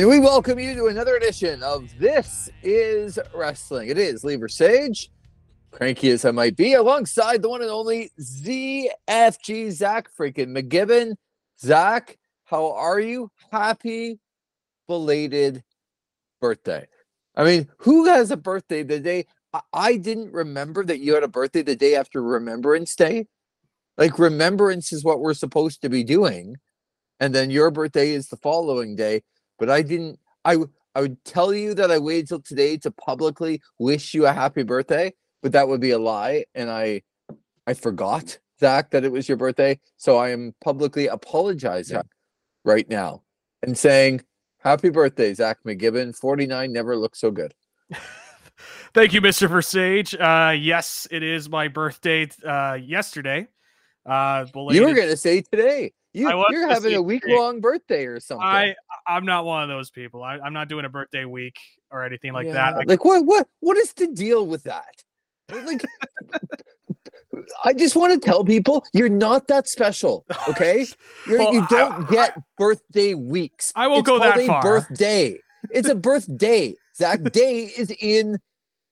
And we welcome you to another edition of This is Wrestling. It is Lee Versage, cranky as I might be, alongside the one and only ZFG Zach freaking McGibbon. Zach, how are you? Happy belated birthday. I mean, who has a birthday the day? I, I didn't remember that you had a birthday the day after Remembrance Day. Like, remembrance is what we're supposed to be doing. And then your birthday is the following day but I didn't. I I would tell you that I waited till today to publicly wish you a happy birthday, but that would be a lie, and I I forgot Zach that it was your birthday, so I am publicly apologizing yeah. right now and saying happy birthday, Zach McGibbon. Forty nine never looked so good. Thank you, Mr. Versage. Uh, yes, it is my birthday uh, yesterday. Uh, you were going to say today. You, you're having a week long birthday or something. I I'm not one of those people. I, am not doing a birthday week or anything like yeah. that. Like, like, what what what is the deal with that? Like I just want to tell people you're not that special. Okay, well, you don't I, get birthday weeks. I won't it's go that far. Birthday. It's a birthday. That day is in.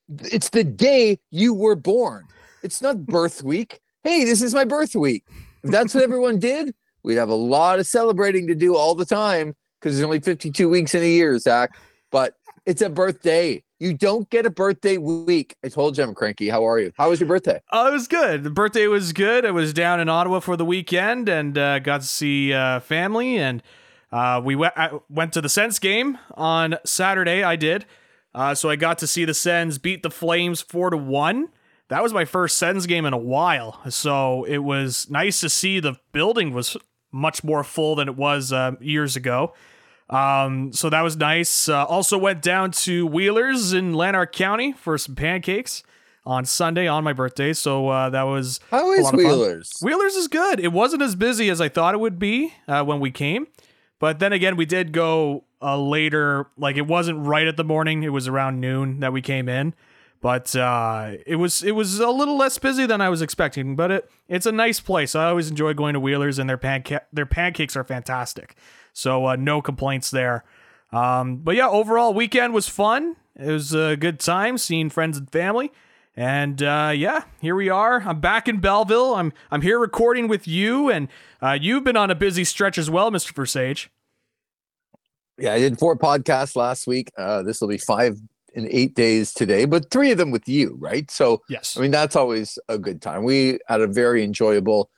It's the day you were born. It's not birth week. Hey, this is my birth week. If that's what everyone did, We'd have a lot of celebrating to do all the time because there's only 52 weeks in a year, Zach. But it's a birthday. You don't get a birthday week. I told you I'm cranky. How are you? How was your birthday? Oh, it was good. The birthday was good. I was down in Ottawa for the weekend and uh, got to see uh, family. And uh, we went I went to the Sens game on Saturday. I did. Uh, so I got to see the Sens beat the Flames four to one that was my first Sens game in a while. So it was nice to see the building was much more full than it was uh, years ago. Um, so that was nice. Uh, also went down to Wheelers in Lanark County for some pancakes on Sunday on my birthday. So uh, that was how is Wheelers? Wheelers is good. It wasn't as busy as I thought it would be uh, when we came, but then again, we did go uh, later. Like it wasn't right at the morning. It was around noon that we came in but uh, it was it was a little less busy than I was expecting. But it it's a nice place. I always enjoy going to Wheelers, and their panca- their pancakes are fantastic. So uh, no complaints there. Um, but yeah, overall weekend was fun. It was a good time seeing friends and family. And uh, yeah, here we are. I'm back in Belleville. I'm I'm here recording with you, and uh, you've been on a busy stretch as well, Mister Versage. Yeah, I did four podcasts last week. Uh, this will be five in eight days today, but three of them with you, right? So, yes, I mean, that's always a good time. We had a very enjoyable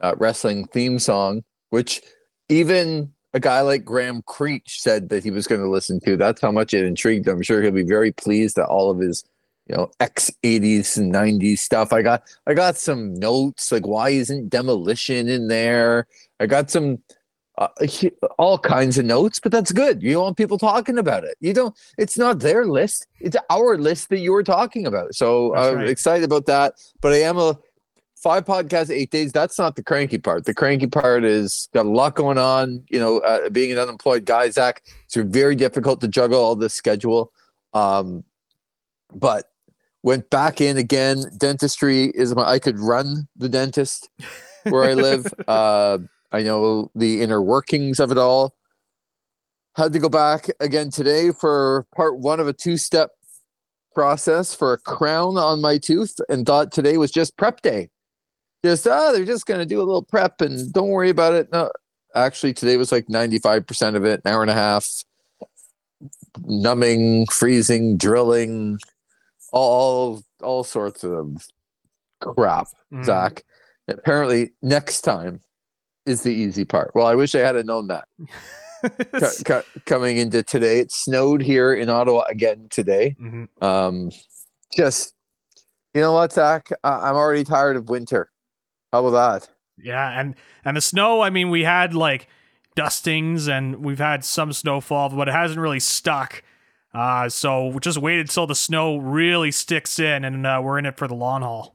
uh, wrestling theme song, which even a guy like Graham Creech said that he was going to listen to. That's how much it intrigued him. I'm sure he'll be very pleased that all of his, you know, X 80s and 90s stuff. I got, I got some notes like why isn't demolition in there? I got some uh, all kinds of notes, but that's good. You want people talking about it. You don't. It's not their list. It's our list that you were talking about. So I'm right. excited about that. But I am a five podcasts, eight days. That's not the cranky part. The cranky part is got a lot going on. You know, uh, being an unemployed guy, Zach, it's very difficult to juggle all this schedule. Um, but went back in again. Dentistry is my. I could run the dentist where I live. uh, I know the inner workings of it all. Had to go back again today for part one of a two step process for a crown on my tooth and thought today was just prep day. Just, oh, they're just going to do a little prep and don't worry about it. No, actually, today was like 95% of it, an hour and a half, numbing, freezing, drilling, all, all sorts of crap, mm. Zach. Apparently, next time is the easy part. Well, I wish I had known that. coming into today, it snowed here in Ottawa again today. Mm-hmm. Um, just you know what, Zach? I- I'm already tired of winter. How about that? Yeah, and and the snow. I mean, we had like dustings and we've had some snowfall, but it hasn't really stuck. Uh, so we just waited till the snow really sticks in, and uh, we're in it for the long haul.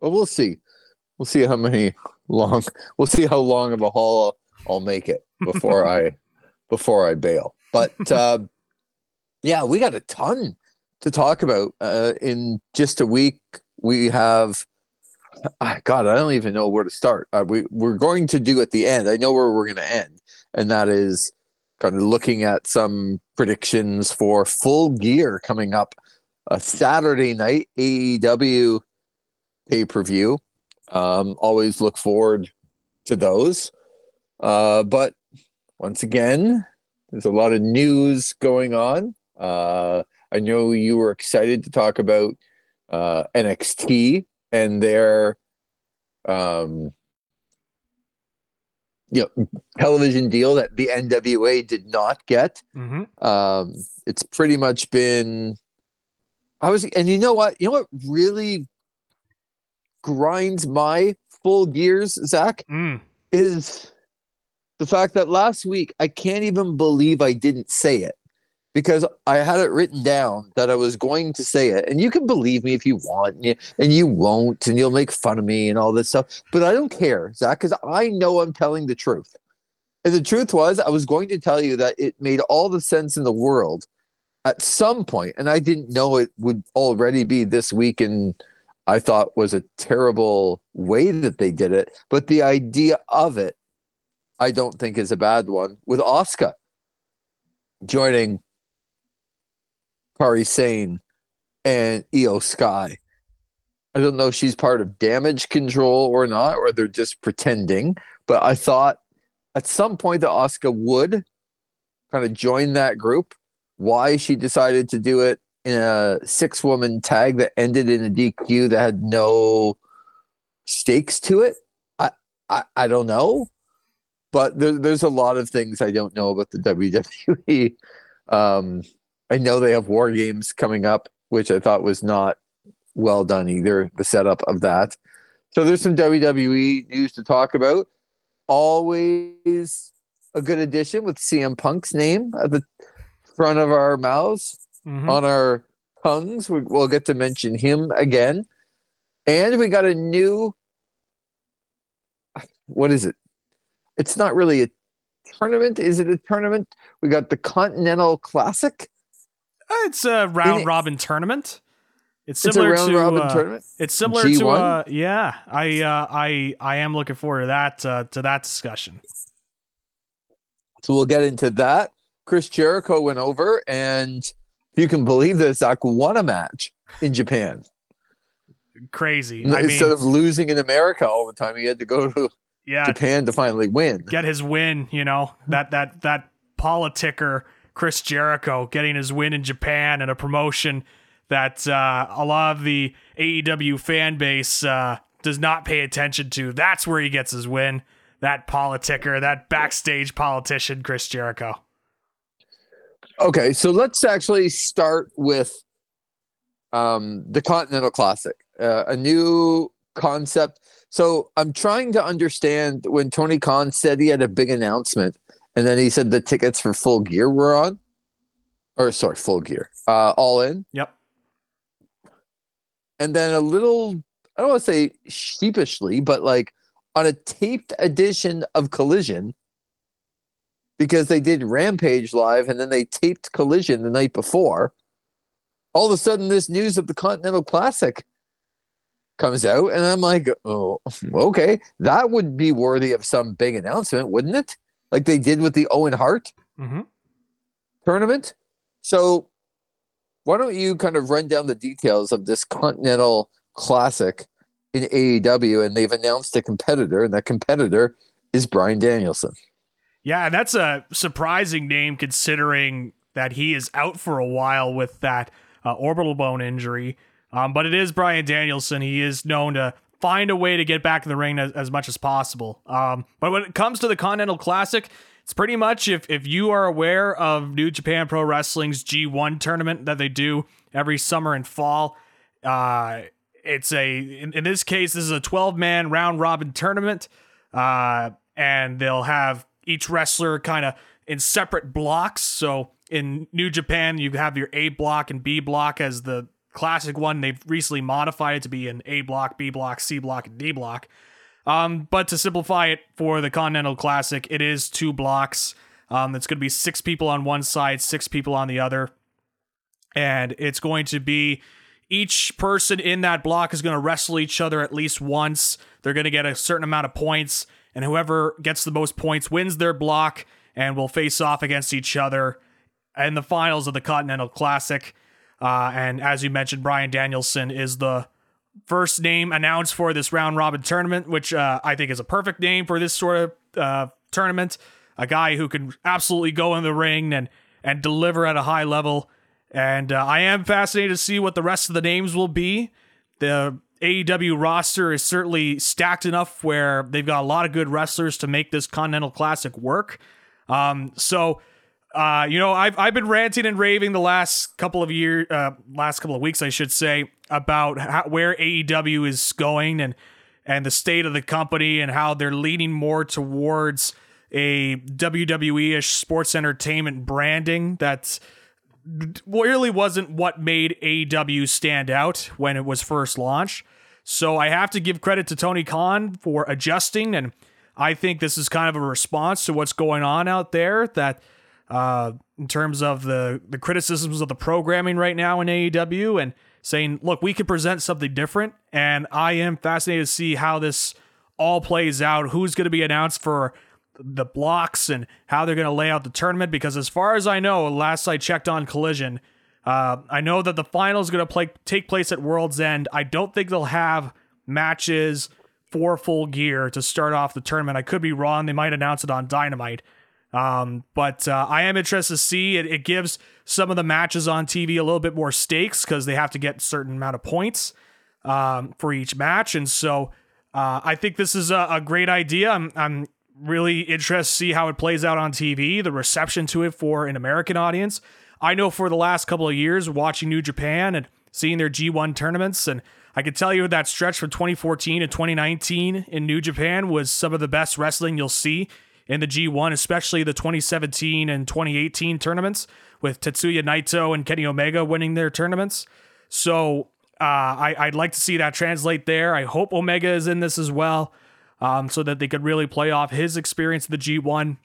Well, we'll see we'll see how many long we'll see how long of a haul I'll make it before I before I bail. But uh, yeah, we got a ton to talk about uh, in just a week. We have God, I don't even know where to start. Uh, we we're going to do at the end. I know where we're going to end, and that is kind of looking at some predictions for full gear coming up a Saturday night AEW pay per view. Um, always look forward to those. Uh, but once again, there's a lot of news going on. Uh, I know you were excited to talk about uh, NXT and their um, you know television deal that the NWA did not get. Mm-hmm. Um, it's pretty much been. I was, and you know what? You know what really grinds my full gears, Zach, Mm. is the fact that last week I can't even believe I didn't say it because I had it written down that I was going to say it. And you can believe me if you want, and you, and you won't, and you'll make fun of me and all this stuff. But I don't care, Zach, because I know I'm telling the truth. And the truth was, I was going to tell you that it made all the sense in the world at some point, and I didn't know it would already be this week. And I thought was a terrible way that they did it. But the idea of it, I don't think is a bad one. With Oscar joining Kairi Sane and Iyo Sky. I don't know if she's part of damage control or not, or they're just pretending. But I thought at some point that Asuka would kind of join that group. Why she decided to do it in a six woman tag that ended in a DQ that had no stakes to it. I I, I don't know. But there, there's a lot of things I don't know about the WWE. Um, I know they have war games coming up, which I thought was not well done either, the setup of that. So there's some WWE news to talk about. Always a good addition with CM Punk's name at the front of our mouths Mhm. on our tongues. We, we'll get to mention him again. And we got a new, what is it? It's not really a tournament. Is it a tournament? We got the Continental Classic. It's a round it- robin tournament. It's It's a similar round to robin uh, tournament. It's similar to G1? uh, yeah. I uh, I I am looking forward to that uh, to that discussion. So we'll get into that. Chris Jericho went over, and if you can believe this, Zach won a match in Japan. Crazy. I Instead mean, of losing in America all the time, he had to go to yeah, Japan to finally win. get his win. You know that that that politicker Chris Jericho getting his win in Japan and a promotion that uh, a lot of the AEW fan base uh, does not pay attention to. That's where he gets his win. That politicker, that backstage politician, Chris Jericho. Okay, so let's actually start with um, the Continental Classic, uh, a new concept. So I'm trying to understand when Tony Khan said he had a big announcement, and then he said the tickets for Full Gear were on, or sorry, Full Gear, uh, all in, Yep. and then a little, I don't want to say sheepishly, but like on a taped edition of Collision. Because they did Rampage live and then they taped Collision the night before all of a sudden this news of the Continental Classic comes out, and I'm like, oh, okay, that would be worthy of some big announcement, wouldn't it? Like they did with the Owen Hart hmm tournament. So, why don't you kind of run down the details of this Continental Classic in AEW? And they've announced a competitor, and that competitor is Bryan Danielson. Yeah, and that's a surprising name considering that he is out for a while with that uh, orbital bone injury. Um, but it is Bryan Danielson. He is known to find a way to get back in the ring as, as much as possible. Um, but when it comes to the Continental Classic, it's pretty much if if you are aware of New Japan Pro Wrestling's G1 tournament that they do every summer and fall. Uh, it's a in, in this case this is a 12 man round robin tournament uh, and they'll have each wrestler kind of in separate blocks so in new japan you have your a block and b block as the classic one they've recently modified it to be an a block b block c block d block um, but to simplify it for the continental classic it is two blocks um, it's going to be six people on one side six people on the other and it's going to be each person in that block is going to wrestle each other at least once. They're going to get a certain amount of points, and whoever gets the most points wins their block. and will face off against each other in the finals of the Continental Classic. Uh, and as you mentioned, Bryan Danielson is the first name announced for this round robin tournament, which uh, I think is a perfect name for this sort of uh, tournament. A guy who can absolutely go in the ring and and deliver at a high level. And uh, I am fascinated to see what the rest of the names will be. The AEW roster is certainly stacked enough where they've got a lot of good wrestlers to make this Continental Classic work. Um, so, uh, you know, I've I've been ranting and raving the last couple of years, uh, last couple of weeks, I should say, about how, where AEW is going and and the state of the company and how they're leaning more towards a WWE-ish sports entertainment branding that's really wasn't what made AEW stand out when it was first launched. So I have to give credit to Tony Khan for adjusting, and I think this is kind of a response to what's going on out there. That uh, in terms of the the criticisms of the programming right now in AEW, and saying, look, we could present something different, and I am fascinated to see how this all plays out. Who's going to be announced for the blocks and how they're going to lay out the tournament. Because as far as I know, last I checked on Collision, uh, I know that the final is going to play take place at World's End. I don't think they'll have matches for full gear to start off the tournament. I could be wrong. They might announce it on Dynamite. Um, but uh, I am interested to see it. It gives some of the matches on TV a little bit more stakes because they have to get certain amount of points um, for each match. And so uh, I think this is a, a great idea. I'm, I'm really interested to see how it plays out on TV, the reception to it for an American audience. I know for the last couple of years, watching New Japan and seeing their G1 tournaments, and I can tell you that stretch from 2014 to 2019 in New Japan was some of the best wrestling you'll see in the G1, especially the 2017 and 2018 tournaments with Tetsuya Naito and Kenny Omega winning their tournaments. So uh, I, I'd like to see that translate there. I hope Omega is in this as well um, so that they could really play off his experience in the G1.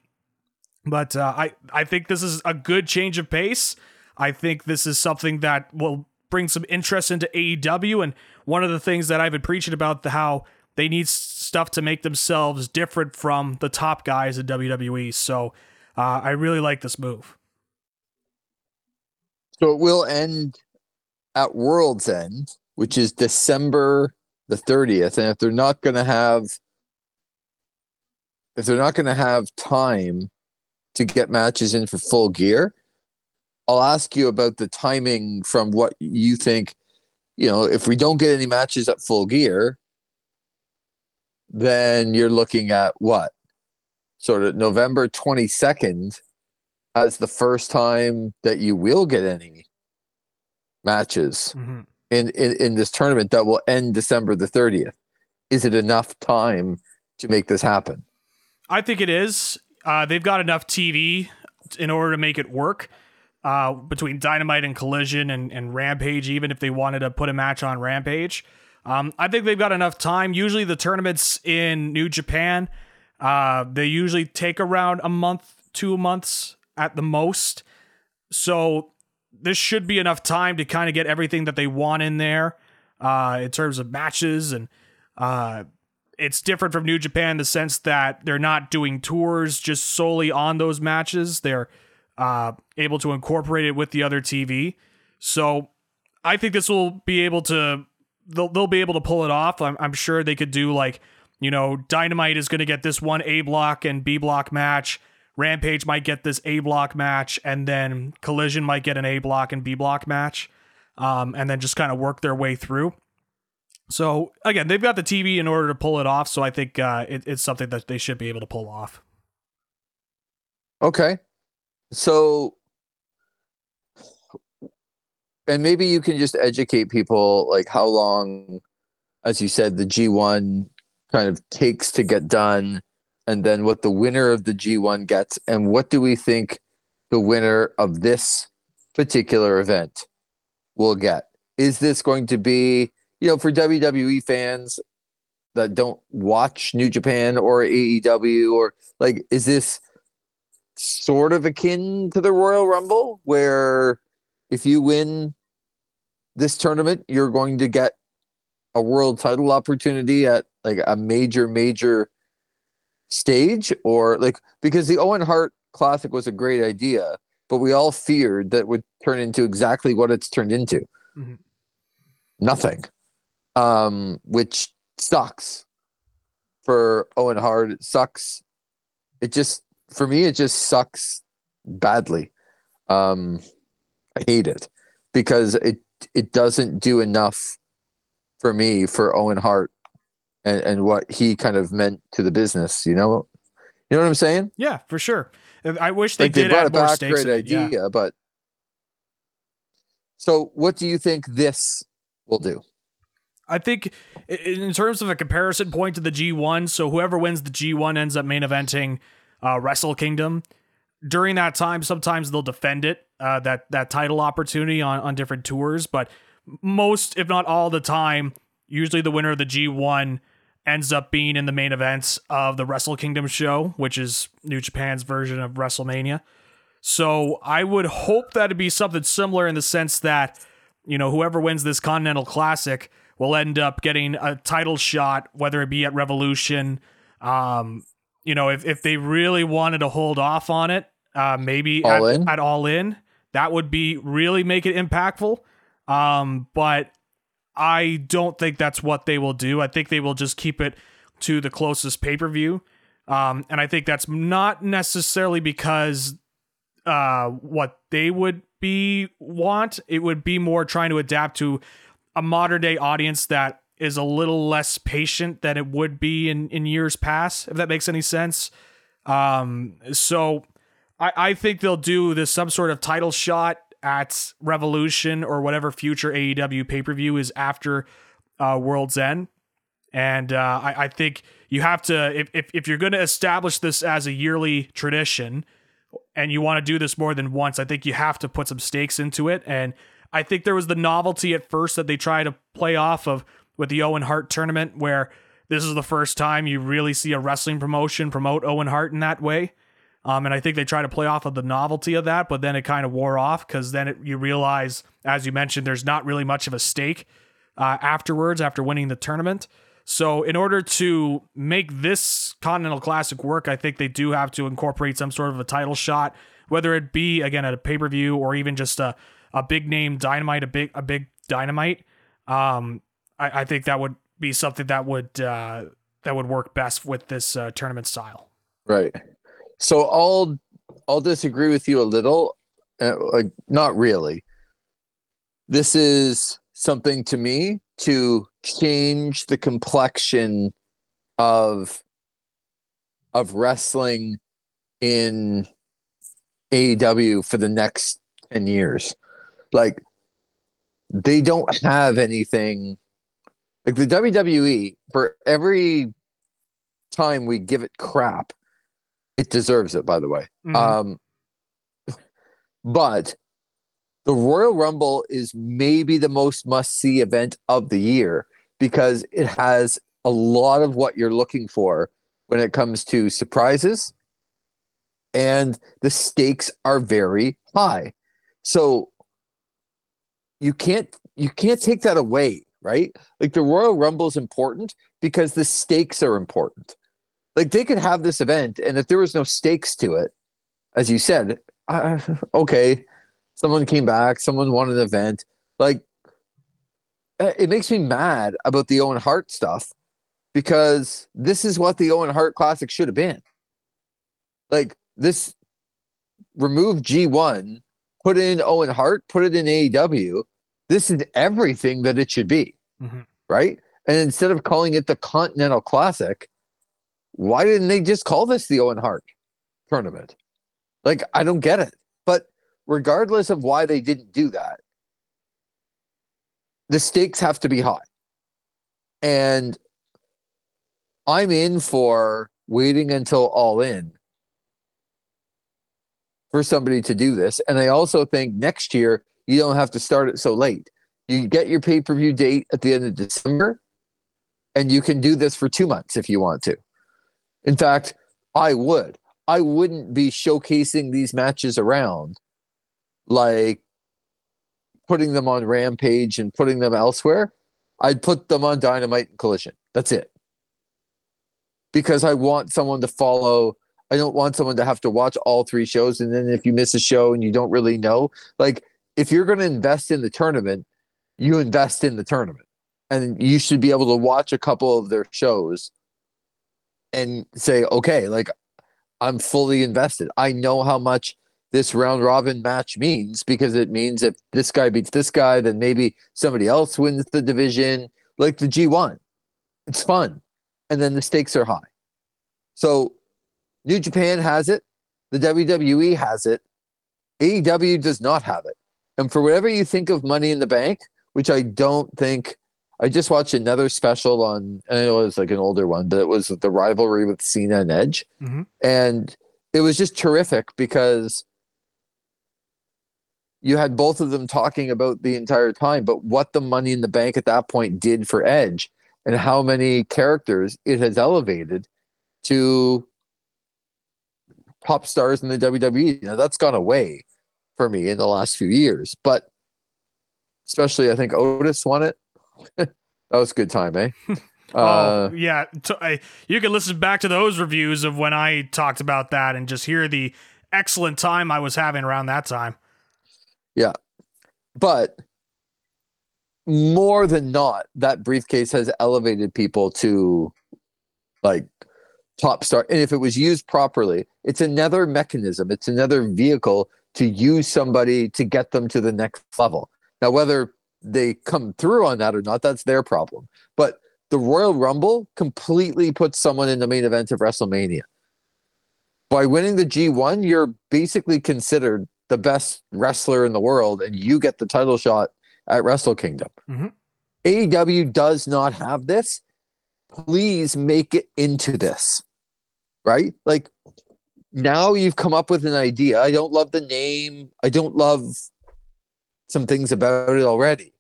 But uh, I, I think this is a good change of pace. I think this is something that will bring some interest into AEW. And one of the things that I've been preaching about the how they need stuff to make themselves different from the top guys in WWE. So uh, I really like this move. So it will end at World's End, which is December the 30th. And if they're not going to have if they're not going to have time to get matches in for full gear, I'll ask you about the timing from what you think. You know, if we don't get any matches at full gear, then you're looking at what? Sort of November 22nd as the first time that you will get any matches mm-hmm. in, in, in this tournament that will end December the 30th. Is it enough time to make this happen? I think it is. Uh, they've got enough TV in order to make it work. Uh, between Dynamite and Collision and, and Rampage, even if they wanted to put a match on Rampage. Um, I think they've got enough time. Usually, the tournaments in New Japan, uh, they usually take around a month, two months at the most. So, this should be enough time to kind of get everything that they want in there uh, in terms of matches and uh, it's different from New Japan in the sense that they're not doing tours just solely on those matches. They're uh, able to incorporate it with the other TV. So I think this will be able to they'll they'll be able to pull it off. I'm, I'm sure they could do like you know Dynamite is going to get this one A block and B block match. Rampage might get this A block match, and then Collision might get an A block and B block match, um, and then just kind of work their way through. So again, they've got the TV in order to pull it off. So I think uh, it, it's something that they should be able to pull off. Okay, so and maybe you can just educate people like how long, as you said, the G one kind of takes to get done, and then what the winner of the G one gets, and what do we think the winner of this particular event will get? Is this going to be you know, for WWE fans that don't watch New Japan or AEW or like, is this sort of akin to the Royal Rumble where if you win this tournament, you're going to get a world title opportunity at like a major, major stage or like because the Owen Hart Classic was a great idea, but we all feared that would turn into exactly what it's turned into. Mhm. Nothing. Um, which sucks for Owen Hart. It sucks. It just for me, it just sucks badly. Um, I hate it because it it doesn't do enough for me for Owen Hart and, and what he kind of meant to the business. You know, you know what I'm saying? Yeah, for sure. I wish they like they did brought add it more stakes. great it, yeah. idea, but so what do you think this will do? I think in terms of a comparison point to the G1, so whoever wins the G1 ends up main eventing uh, Wrestle Kingdom. During that time, sometimes they'll defend it, uh, that that title opportunity on, on different tours, but most, if not all the time, usually the winner of the G1 ends up being in the main events of the Wrestle Kingdom show, which is New Japan's version of WrestleMania. So I would hope that it'd be something similar in the sense that, you know, whoever wins this Continental Classic will end up getting a title shot, whether it be at Revolution. Um, you know, if, if they really wanted to hold off on it, uh, maybe All at, at All In, that would be really make it impactful. Um, but I don't think that's what they will do. I think they will just keep it to the closest pay per view. Um, and I think that's not necessarily because uh, what they would be want. It would be more trying to adapt to a modern day audience that is a little less patient than it would be in, in years past, if that makes any sense. Um, so I, I think they'll do this some sort of title shot at Revolution or whatever future AEW pay per view is after uh, World's End. And uh, I, I think you have to, if, if, if you're going to establish this as a yearly tradition and you want to do this more than once, I think you have to put some stakes into it. And I think there was the novelty at first that they tried to play off of with the Owen Hart tournament, where this is the first time you really see a wrestling promotion promote Owen Hart in that way. Um, and I think they try to play off of the novelty of that, but then it kind of wore off because then it, you realize, as you mentioned, there's not really much of a stake uh, afterwards after winning the tournament. So, in order to make this Continental Classic work, I think they do have to incorporate some sort of a title shot, whether it be again at a pay per view or even just a, a big name dynamite, a big a big dynamite. Um, I, I think that would be something that would uh, that would work best with this uh, tournament style. Right. So I'll I'll disagree with you a little, uh, like not really. This is something to me to change the complexion of of wrestling in AEW for the next 10 years. Like they don't have anything like the WWE for every time we give it crap it deserves it by the way. Mhm. um but the royal rumble is maybe the most must see event of the year because it has a lot of what you're looking for when it comes to surprises and the stakes are very high. So you can't you can't take that away right? Like the royal rumble is important because the stakes are important like they could have this event and if there was no stakes to it as you said uh, okay someone came back someone won an event. Like uh, it makes me mad about the owen hart stuff because this is what the owen hart classic should have been. Like this remove g1 put in owen hart put it in aew this is everything that it should be Mhm. right? And instead of calling it the continental classic why didn't they just call this the Owen Hart tournament? Like, I don't get it. But regardless of why they didn't do that, the stakes have to be high. And I'm in for waiting until all in for somebody to do this. And I also think next year, you don't have to start it so late. You get your pay per view date at the end of December, and you can do this for two months if you want to. In fact, I would. I wouldn't be showcasing these matches around like putting them on Rampage and putting them elsewhere. I'd put them on Dynamite and Collision. That's it. Because I want someone to follow I don't want someone to have to watch all three shows. And then if you miss a show and you don't really know, like if you're going to invest in the tournament, you invest in the tournament. And you should be able to watch a couple of their shows and say, okay, like I'm fully invested. I know how much this round robin match means because it means if this guy beats this guy, then maybe somebody else wins the division, like the G1. It's fun. And then the stakes are high. So New Japan has it, the WWE has it, AEW does not have it. And for whatever you think of Money in the Bank, which I don't think I just watched another special on, I know it was like an older one, but it was the rivalry with Cena and Edge. Mhm. And it was just terrific because you had both of them talking about the entire time, but what the money in the bank at that point did for Edge and how many characters it has elevated to top stars in the WWE. Now that's gone away for me in the last few years, but especially I think Otis won it. That was a good time, eh? Uh, oh yeah, t- I, you can listen back to those reviews of when I talked about that and just hear the excellent time I was having around that time. Yeah. But more than not, that briefcase has elevated people to like top star. And if it was used properly, it's another mechanism, it's another vehicle to use somebody to get them to the next level. Now, whether they come through on that or not, that's their problem. But the Royal Rumble completely puts someone in the main event of WrestleMania. By winning the G1, you're basically considered the best wrestler in the world, and you get the title shot at Wrestle Kingdom. Mhm. AEW does not have this. Please make it into this, right? Like now you've come up with an idea. I don't love the name. I don't love some things about it already.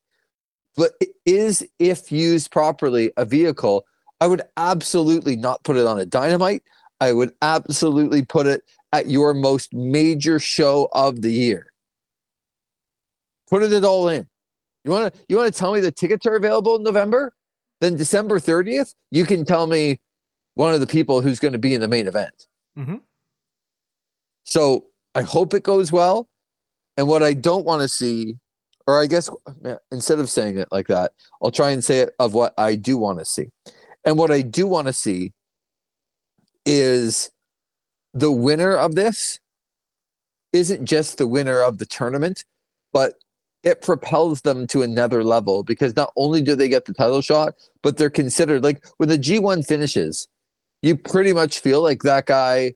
But it is, if used properly, a vehicle. I would absolutely not put it on a dynamite. I would absolutely put it at your most major show of the year. Put it all in. You want to you want to tell me the tickets are available in November? Then December 30th, you can tell me one of the people who's going to be in the main event. Mhm. So I hope it goes well. And what I don't want to see, or I guess instead of saying it like that, I'll try and say it of what I do want to see. And what I do want to see is the winner of this isn't just the winner of the tournament, but it propels them to another level because not only do they get the title shot, but they're considered like when the G1 finishes, you pretty much feel like that guy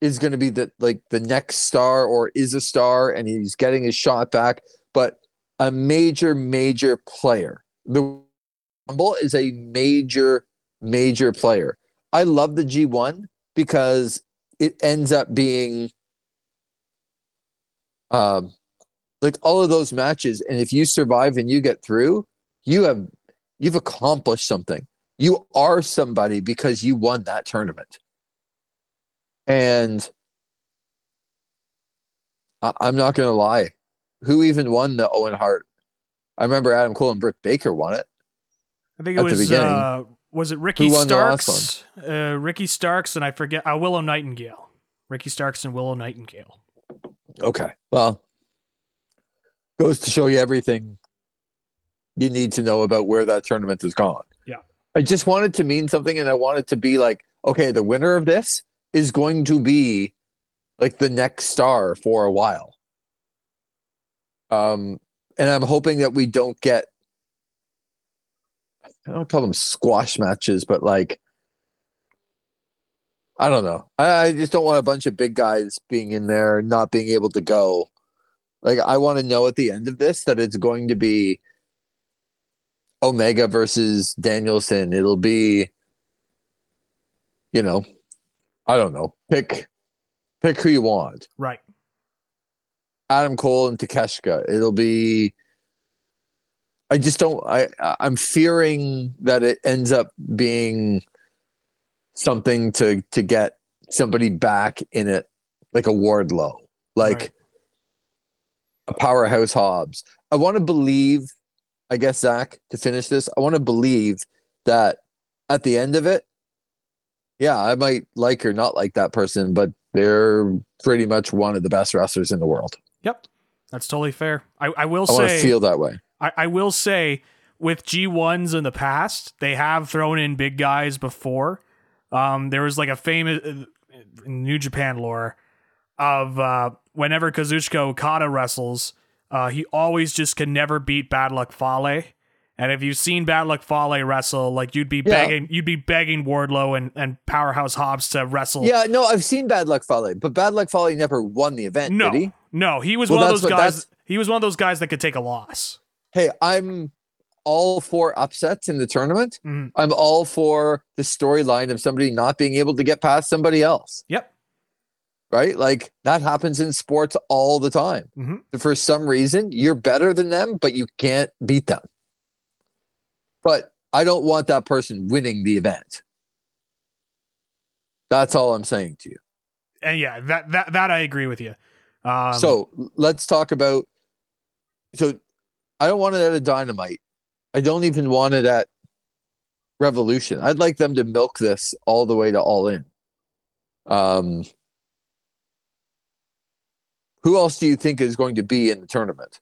is going to be the like the next star or is a star and he's getting his shot back, but a major, major player. The Rumble is a major, major player. I love the G1 because it ends up being um like all of those matches and if you survive and you get through you have you've accomplished something you are somebody because you won that tournament and I, i'm not gonna lie who even won the owen hart i remember adam cole and britt baker won it I think it was uh, was it Ricky Who won the last Starks? Uh, Ricky Starks and I forget uh, Willow Nightingale. Ricky Starks and Willow Nightingale. Okay. Well, goes to show you everything you need to know about where that tournament has gone. Yeah. I just wanted to mean something and I wanted to be like, okay, the winner of this is going to be like the next star for a while. Um, and I'm hoping that we don't get I don't call them squash matches, but like I don't know. I, I just don't want a bunch of big guys being in there not being able to go. Like I want to know at the end of this that it's going to be Omega versus Danielson. It'll be, you know, I don't know. Pick pick who you want. Right. Adam Cole and Takeshita. It'll be. I just don't. I I'm fearing that it ends up being something to to get somebody back in it, like a Wardlow, like Right. a powerhouse Hobbs. I want to believe. I guess Zach to finish this. I want to believe that at the end of it, yeah, I might like or not like that person, but they're pretty much one of the best wrestlers in the world. Yep, that's totally fair. I, I will I say feel that way. I, I will say with G1s in the past, they have thrown in big guys before. Um, there was like a famous uh, New Japan lore of uh, whenever Kazuchika Okada wrestles, uh, he always just can never beat Bad Luck Fale. And if you've seen Bad Luck Fale wrestle, like you'd be Yeah. begging, you'd be begging Wardlow and, and Powerhouse Hobbs to wrestle. Yeah, no, I've seen Bad Luck Fale, but Bad Luck Fale never won the event, no, did he? no, he was Well, one of those guys. that's- He was one of those guys that could take a loss. Hey, I'm all for upsets in the tournament. Mhm. I'm all for the storyline of somebody not being able to get past somebody else. Yep. Right? Like that happens in sports all the time. Mhm. For some reason, you're better than them, but you can't beat them. But I don't want that person winning the event. That's all I'm saying to you. And yeah, that that that I agree with you. Um, so let's talk about. So I don't want it at a dynamite. I don't even want it at Revolution. I'd like them to milk this all the way to all in. Um, who else do you think is going to be in the tournament?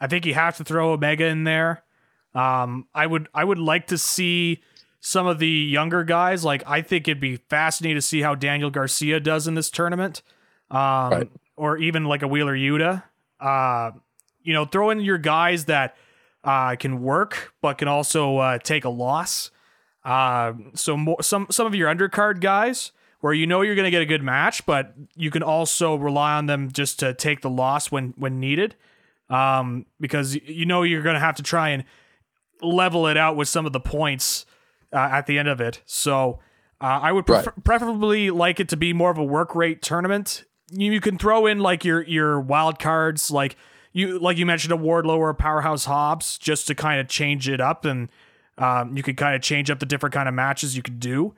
I think you have to throw Omega in there. Um, I would I would like to see some of the younger guys. Like I think it'd be fascinating to see how Daniel Garcia does in this tournament, um, Right. or even like a Wheeler Yuta. Uh, you know, throw in your guys that uh, can work but can also uh, take a loss. Uh, so more, some some of your undercard guys where you know you're going to get a good match, but you can also rely on them just to take the loss when when needed um, because you know you're going to have to try and level it out with some of the points uh, at the end of it. So uh, I would prefer- preferably like it to be more of a work rate tournament. You, you can throw in like your your wild cards, like you like you mentioned a Wardlow or a Powerhouse Hobbs, just to kind of change it up, and um, you could kind of change up the different kind of matches you could do.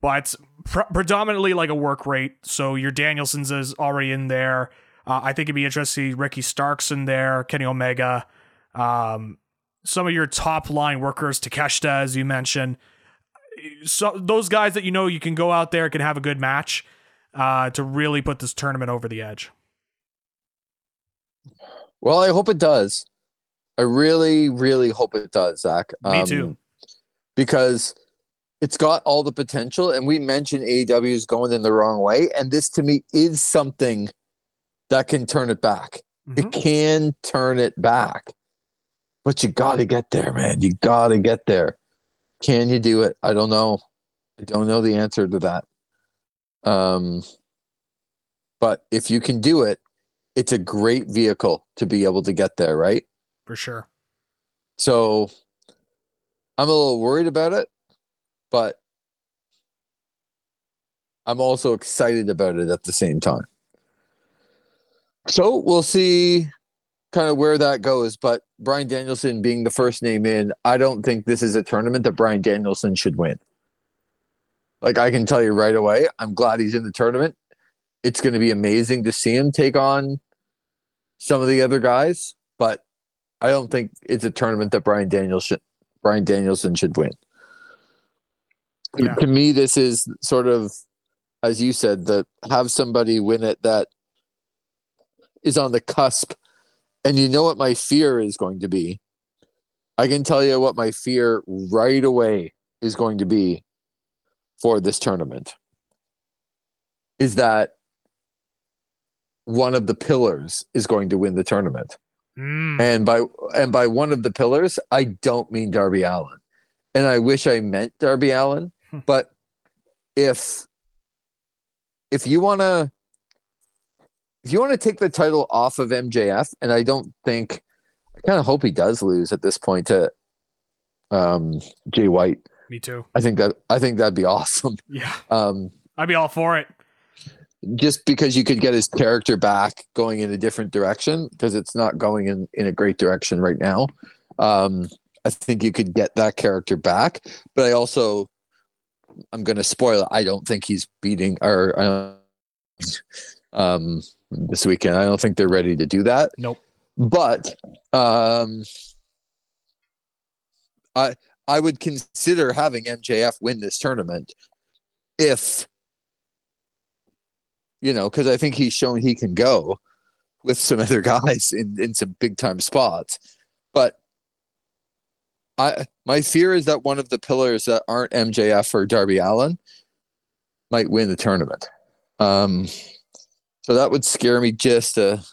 But pr- predominantly like a work rate. So your Danielson's is already in there. Uh, I think it'd be interesting. to see Ricky Starks in there, Kenny Omega, um, some of your top line workers, Takeshita, as you mentioned. So those guys that you know you can go out there can have a good match uh, to really put this tournament over the edge. Well, I hope it does. I really, really hope it does, Zach. Me too. Because it's got all the potential, and we mentioned AEW is going in the wrong way, and this to me is something that can turn it back. Mhm. It can turn it back, but you got to get there, man. You got to get there. Can you do it? I don't know. I don't know the answer to that. Um, but if you can do it, it's a great vehicle to be able to get there, right? For sure. So I'm a little worried about it, but I'm also excited about it at the same time. So we'll see kind of where that goes. But Bryan Danielson being the first name in, I don't think this is a tournament that Bryan Danielson should win. Like I can tell you right away, I'm glad he's in the tournament. It's going to be amazing to see him take on some of the other guys, but I don't think it's a tournament that Bryan Danielson should Bryan Danielson should win. To- Yeah. To me, this is sort of, as you said, that have somebody win it that is on the cusp. And you know what my fear is going to be. I can tell you what my fear right away is going to be for this tournament. Is that one of the pillars is going to win the tournament. Mm. And by and by one of the pillars, I don't mean Darby Allin. And I wish I meant Darby Allin, Hmm. but if if you want to if you want to take the title off of MJF and I don't think I kind of hope he does lose at this point to um Jay White. Me too. I think that I think that'd be awesome. Yeah. Um I'd be all for it. just because you could get his character back going in a different direction because it's not going in, in a great direction right now. Um, I think you could get that character back, but I also, I'm going to spoil it. I don't think he's beating or uh, um, this weekend. I don't think they're ready to do that. Nope. But um, I I would consider having MJF win this tournament if you know, because I think he's shown he can go with some other guys in, in some big time spots. But I my fear is that one of the pillars that aren't MJF or Darby Allin might win the tournament. Um, so that would scare me just a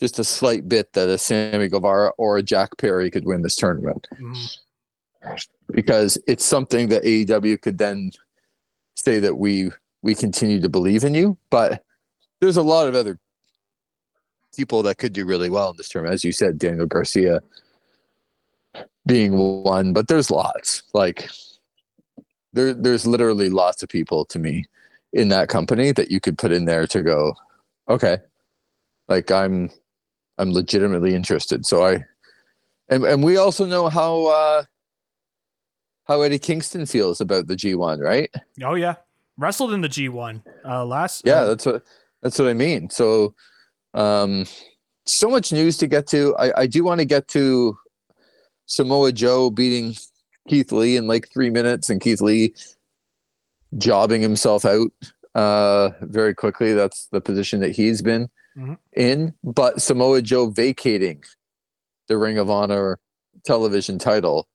just a slight bit that a Sammy Guevara or a Jack Perry could win this tournament. Mm. Because it's something that AEW could then say that we we continue to believe in you. But there's a lot of other people that could do really well in this tournament. As you said, Daniel Garcia being one, but there's lots. Like there there's literally lots of people to me in that company that you could put in there to go, okay. Like I'm I'm legitimately interested. So I and and we also know how uh how Eddie Kingston feels about the G1, right? Oh yeah, wrestled in the G1 uh, last. Yeah, uh, that's what that's what I mean. So um so much news to get to. I, I do want to get to Samoa Joe beating Keith Lee in like three minutes and Keith Lee jobbing himself out uh very quickly. That's the position that he's been Mhm. in. But Samoa Joe vacating the Ring of Honor television title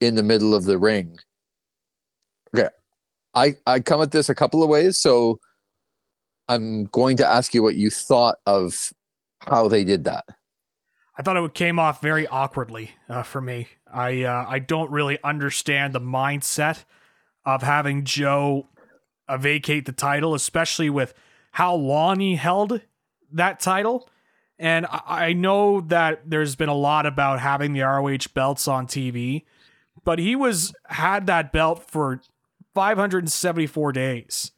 in the middle of the ring. Okay. I I come at this a couple of ways. So I'm going to ask you what you thought of how they did that. I thought it came off very awkwardly uh, for me. I uh, I don't really understand the mindset of having Joe uh, vacate the title, especially with how long he held that title. And I, I know that there's been a lot about having the ROH belts on TV, but he was had that belt for 574 days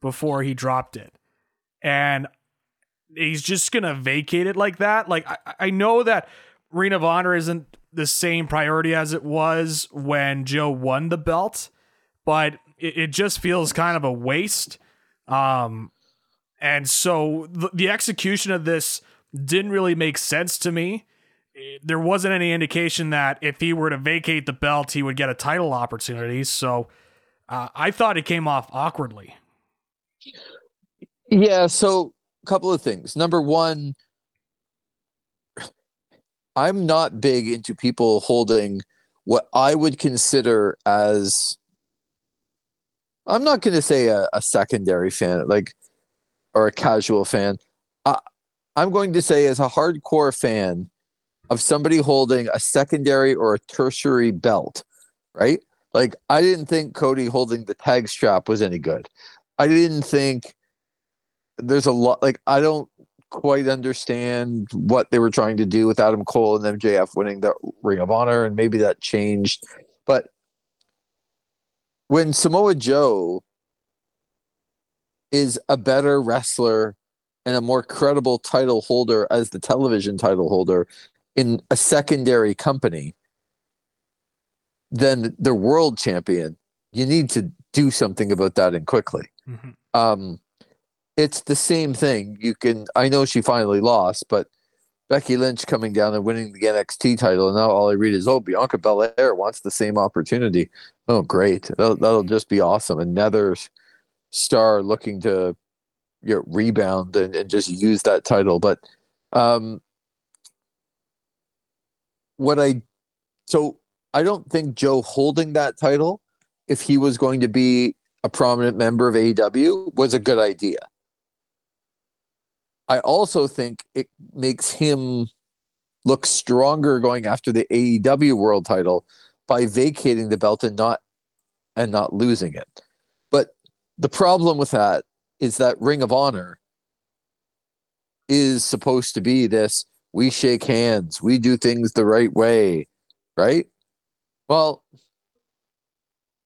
before he dropped it, and he's just gonna vacate it like that. Like I, I know that Ring of Honor isn't the same priority as it was when Joe won the belt, but it, it just feels kind of a waste. Um, and so the, the execution of this didn't really make sense to me. There wasn't any indication that if he were to vacate the belt, he would get a title opportunity. So uh, I thought it came off awkwardly. Yeah, so a couple of things. Number one, I'm not big into people holding what I would consider as I'm not going to say a, a secondary fan, like or a casual fan. I, I'm going to say as a hardcore fan of somebody holding a secondary or a tertiary belt, right? Like I didn't think Cody holding the tag strap was any good. I didn't think there's a lot like I don't quite understand what they were trying to do with Adam Cole and MJF winning the Ring of Honor, and maybe that changed. But when Samoa Joe is a better wrestler and a more credible title holder as the television title holder in a secondary company than the world champion, you need to do something about that and quickly Mhm. um it's the same thing you can i know she finally lost but becky lynch coming down and winning the nxt title and now all i read is oh bianca belair wants the same opportunity. Oh great. That'll, that'll just be awesome. Another star looking to you know, rebound and, and just use that title. But um what i so i don't think joe holding that title if he was going to be a prominent member of AEW was a good idea. I also think it makes him look stronger going after the AEW world title by vacating the belt and not and not losing it. But the problem with that is that Ring of Honor is supposed to be this we shake hands, we do things the right way, right? Well,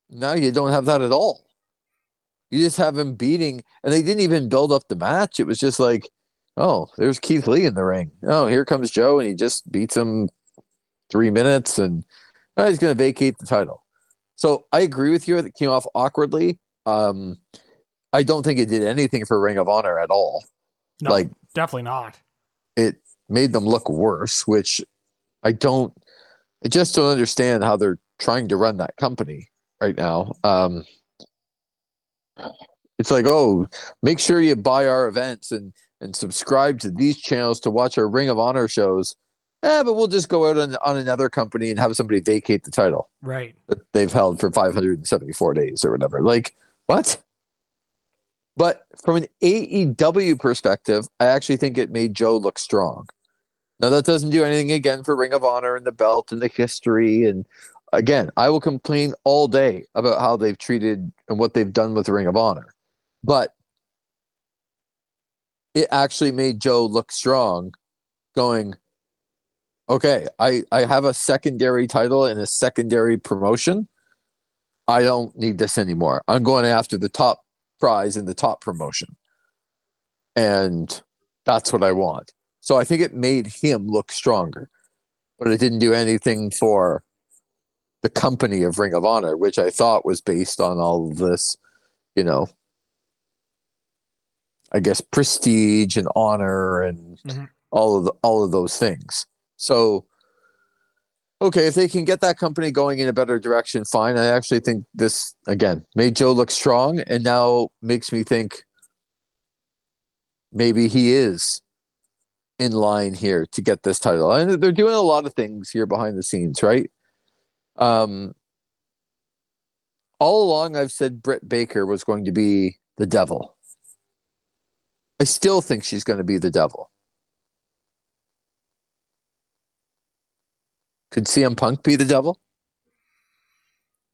now you don't have that at all. You just have him beating, and they didn't even build up the match. It was just like, oh, there's Keith Lee in the ring. Oh, here comes Joe, and he just beats him three minutes, and oh, he's going to vacate the title. So I agree with you. It came off awkwardly. Um, I don't think it did anything for Ring of Honor at all. No, Like definitely not. it made them look worse, which I don't. I just don't understand how they're trying to run that company right now. Um, It's like, oh, make sure you buy our events and and subscribe to these channels to watch our Ring of Honor shows. Eh, but we'll just go out on, on another company and have somebody vacate the title Right. that they've held for 574 days or whatever. Like, what? But from an AEW perspective, I actually think it made Joe look strong. Now, that doesn't do anything again for Ring of Honor and the belt and the history. And again, I will complain all day about how they've treated and what they've done with Ring of Honor. But it actually made Joe look strong, going, okay, I, I have a secondary title and a secondary promotion. I don't need this anymore. I'm going after the top prize in the top promotion. And that's what I want. So I think it made him look stronger, but it didn't do anything for the company of Ring of Honor, which I thought was based on all of this, you know, I guess prestige and honor and Mhm. all of the, all of those things. So okay, if they can get that company going in a better direction, fine. I actually think this again made Joe look strong and now makes me think maybe he is in line here to get this title. And they're doing a lot of things here behind the scenes, right? Um all along I've said Britt Baker was going to be the devil. I still think she's going to be the devil. Could CM Punk be the devil?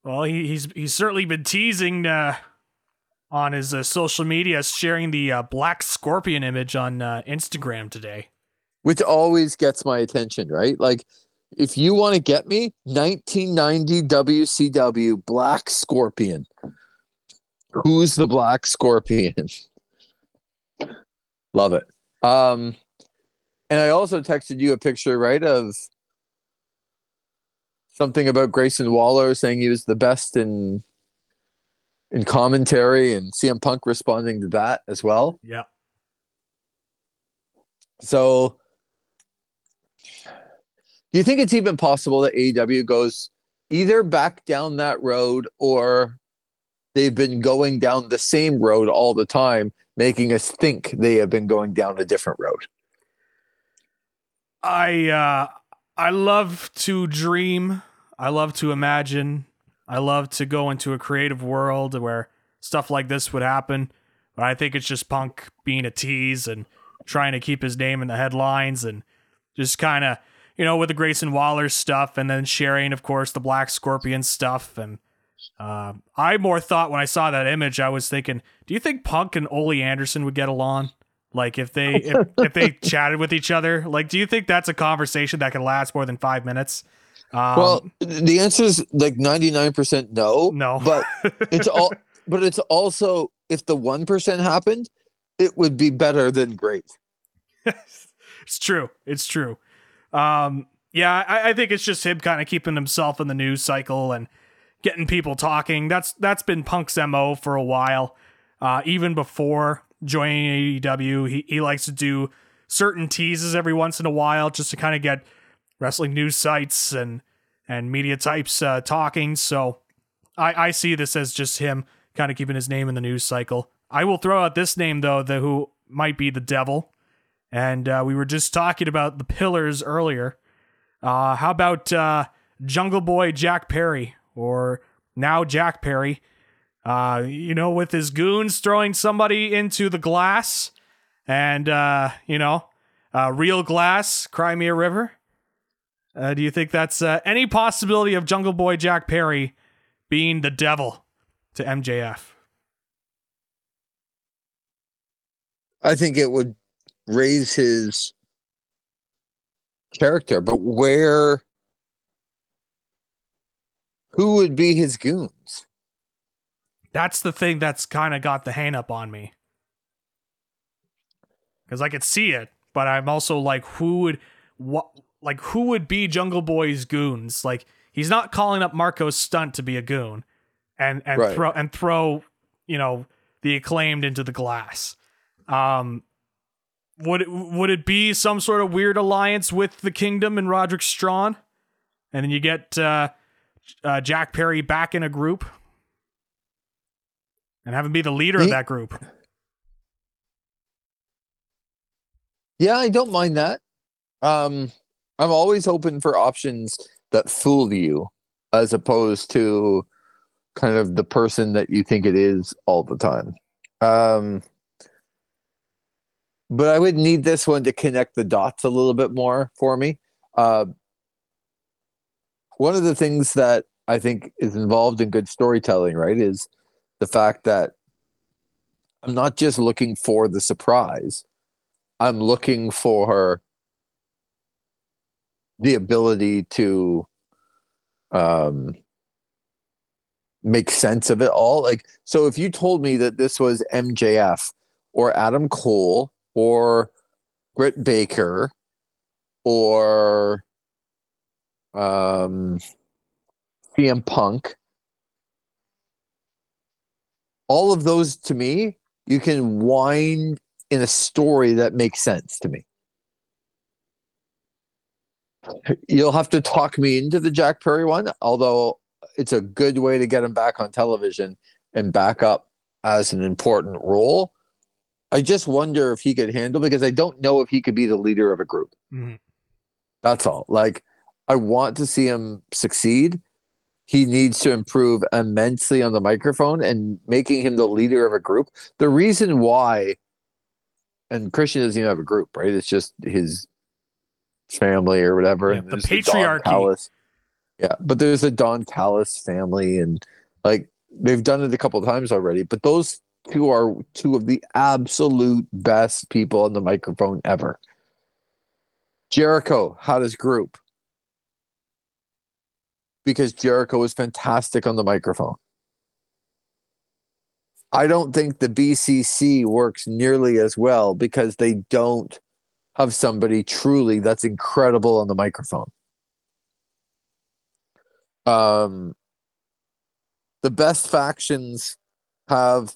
Well, he, he's he's certainly been teasing uh, on his uh, social media, sharing the uh, Black Scorpion image on uh, Instagram today. Which always gets my attention, right? Like, if you want to get me, 1990 WCW Black Scorpion. Who's the Black Scorpion? Love it. Um, and I also texted you a picture, right, of something about Grayson Waller saying he was the best in in commentary, and CM Punk responding to that as well. Yeah. So, do you think it's even possible that AEW goes either back down that road or they've been going down the same road all the time, making us think they have been going down a different road? I uh, I love to dream. I love to imagine. I love to go into a creative world where stuff like this would happen. But I think it's just Punk being a tease and trying to keep his name in the headlines and just kind of, you know, with the Grayson Waller stuff and then sharing, of course, the Black Scorpion stuff. And uh, I more thought when I saw that image, I was thinking, do you think Punk and Ole Anderson would get along? Like if they if, if they chatted with each other, like do you think that's a conversation that can last more than five minutes? Um, well, the answer is like 99% no. no, But it's all but it's also if the 1% happened, it would be better than great. it's true. It's true. Um, yeah, I, I think it's just him kind of keeping himself in the news cycle and getting people talking. That's that's been Punk's mo for a while. Uh, even before joining AEW, he he likes to do certain teases every once in a while just to kind of get wrestling news sites and and media types uh, talking. So I I see this as just him kind of keeping his name in the news cycle. I will throw out this name though, the who might be the devil. And uh, we were just talking about the pillars earlier. Uh, how about uh, Jungle Boy Jack Perry, or now Jack Perry? Uh, you know, with his goons throwing somebody into the glass, and uh, you know, uh, real glass, Crimea River. Uh, do you think that's uh, any possibility of Jungle Boy Jack Perry being the devil to MJF? I think it would raise his character, but where who would be his goons? That's the thing that's kind of got the hang up on me. Because I could see it, but I'm also like, who would what like who would be Jungle Boy's goons? Like he's not calling up Marko Stunt to be a goon and and Right. throw and throw, you know, the acclaimed into the glass. Um would it, would it be some sort of weird alliance with the Kingdom and Roderick Strong? And then you get uh, uh, Jack Perry back in a group. and have him be the leader of that group. Yeah, I don't mind that. Um, I'm always open for options that fool you, as opposed to kind of the person that you think it is all the time. Um, but I would need this one to connect the dots a little bit more for me. Uh, one of the things that I think is involved in good storytelling, right, is the fact that I'm not just looking for the surprise. I'm looking for the ability to um make sense of it all. Like so if you told me that this was MJF or Adam Cole or Britt Baker or um CM Punk all of those to me you can wind in a story that makes sense to me. You'll have to talk me into the Jack Perry one, although it's a good way to get him back on television and back up as an important role. I just wonder if he could handle because I don't know if he could be the leader of a group. Mhm. That's all. Like I want to see him succeed. He needs to improve immensely on the microphone and making him the leader of a group. The reason why and Christian doesn't even have a group, right? It's just his family or whatever. Yeah, the patriarchy. Yeah, but there's a Don Callis family, and like they've done it a couple of times already. But those two are two of the absolute best people on the microphone ever. Jericho how does group because Jericho was fantastic on the microphone. I don't think the BCC works nearly as well because they don't have somebody truly that's incredible on the microphone. Um, the best factions have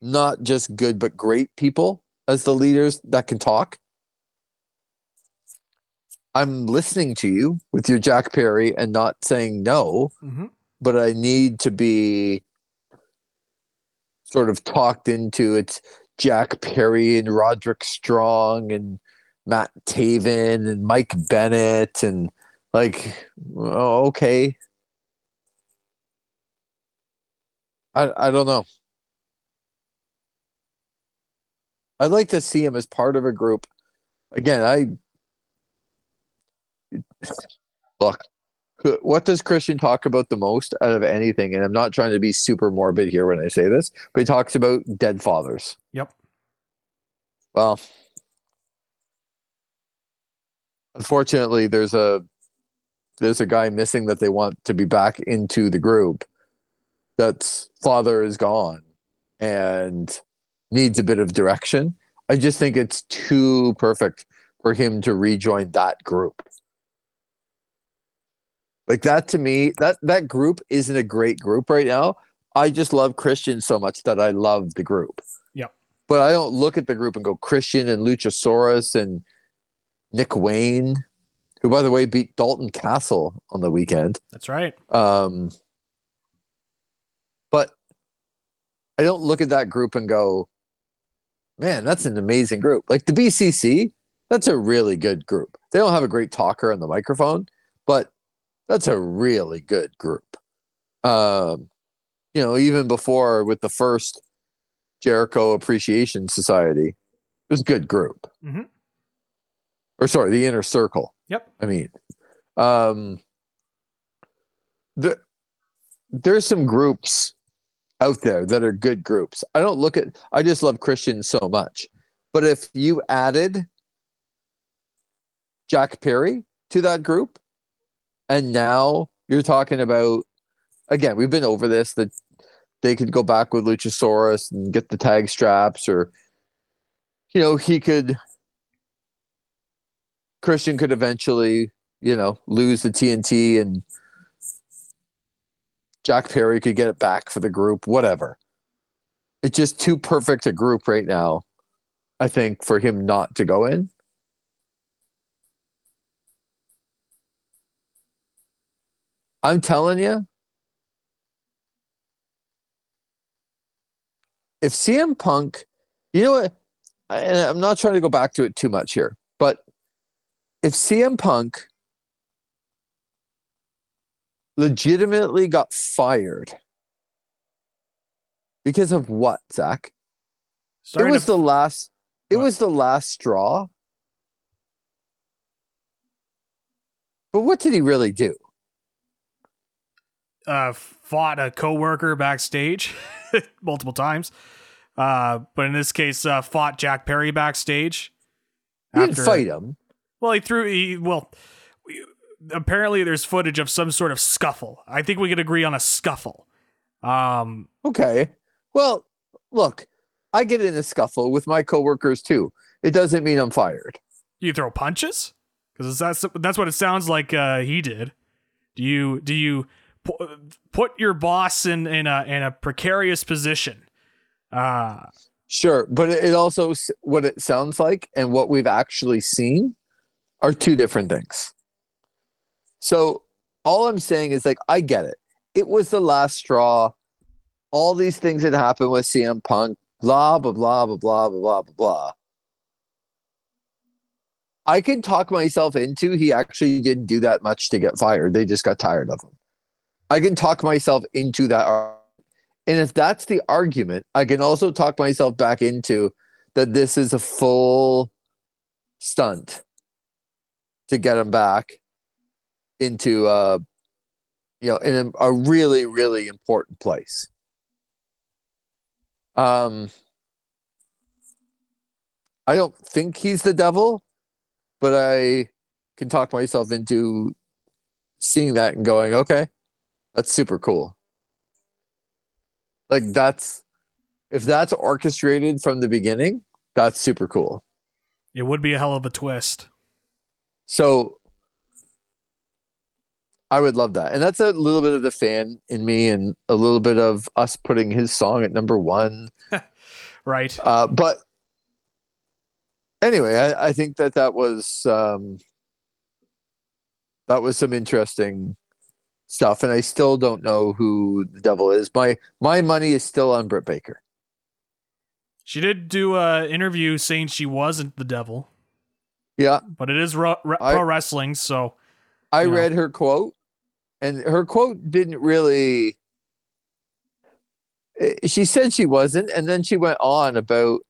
not just good but great people as the leaders that can talk. I'm listening to you with your Jack Perry and not saying no Mhm. but I need to be sort of talked into it's Jack Perry and Roderick Strong and Matt Taven and Mike Bennett and like oh, okay. I I don't know. I'd like to see him as part of a group. Again, I look what does Christian talk about the most out of anything? And I'm not trying to be super morbid here when I say this, but he talks about dead fathers. Yep. Well, unfortunately, there's a there's a guy missing that they want to be back into the group. That's father is gone and needs a bit of direction. I just think it's too perfect for him to rejoin that group. Like that to me, that that group isn't a great group right now. I just love Christian so much that I love the group. Yep. But I don't look at the group and go Christian and Luchasaurus and Nick Wayne, who by the way beat Dalton Castle on the weekend. That's right. Um, but I don't look at that group and go, man, that's an amazing group. Like the BCC, that's a really good group. They don't have a great talker on the microphone, but that's a really good group. Um, you know, even before with the first Jericho Appreciation Society, it was a good group. Mhm. Or sorry, the Inner Circle. Yep. I mean, um, the, there's some groups out there that are good groups. I don't look at, I just love Christian so much. But if you added Jack Perry to that group, and now you're talking about, again, we've been over this, that they could go back with Luchasaurus and get the tag straps, or, you know, he could, Christian could eventually, you know, lose the TNT and Jack Perry could get it back for the group, whatever. It's just too perfect a group right now, I think, for him not to go in. I'm telling you, if CM Punk, you know what? And I'm not trying to go back to it too much here, but if CM Punk legitimately got fired because of what, Zach? Starting it was to- the last. It What? was the last straw. But what did he really do? Uh, fought a coworker backstage multiple times. Uh, but in this case, uh, fought Jack Perry backstage. He didn't fight him. Well, he threw. He, well, we- apparently there's footage of some sort of scuffle. I think we could agree on a scuffle. Um, Okay. Well, look, I get in a scuffle with my coworkers too. It doesn't mean I'm fired. you throw punches because that's that's what it sounds like uh, he did. Do you do you put your boss in in a in a precarious position? Uh, Sure, but it also what it sounds like and what we've actually seen are two different things. So all I'm saying is like I get it. It was the last straw. All these things that happened with CM Punk, blah blah blah blah blah blah blah blah. I can talk myself into he actually didn't do that much to get fired. They just got tired of him. I can talk myself into that and if that's the argument, I can also talk myself back into that this is a full stunt to get him back into uh you know in a, a really really important place. Um I don't think he's the devil, but I can talk myself into seeing that and going, okay, that's super cool. Like that's if that's orchestrated from the beginning, that's super cool. it would be a hell of a twist. So I would love that. And that's a little bit of the fan in me and a little bit of us putting his song at number one. Right. Uh, but anyway, I, I think that that was um, that was some interesting stuff, and I still don't know who the devil is. My my money is still on Britt Baker. She did do an interview saying she wasn't the devil, Yeah, but it is ro- re- I- pro wrestling, so I Yeah. read her quote, and her quote didn't really. eh, She said she wasn't, and then she went on about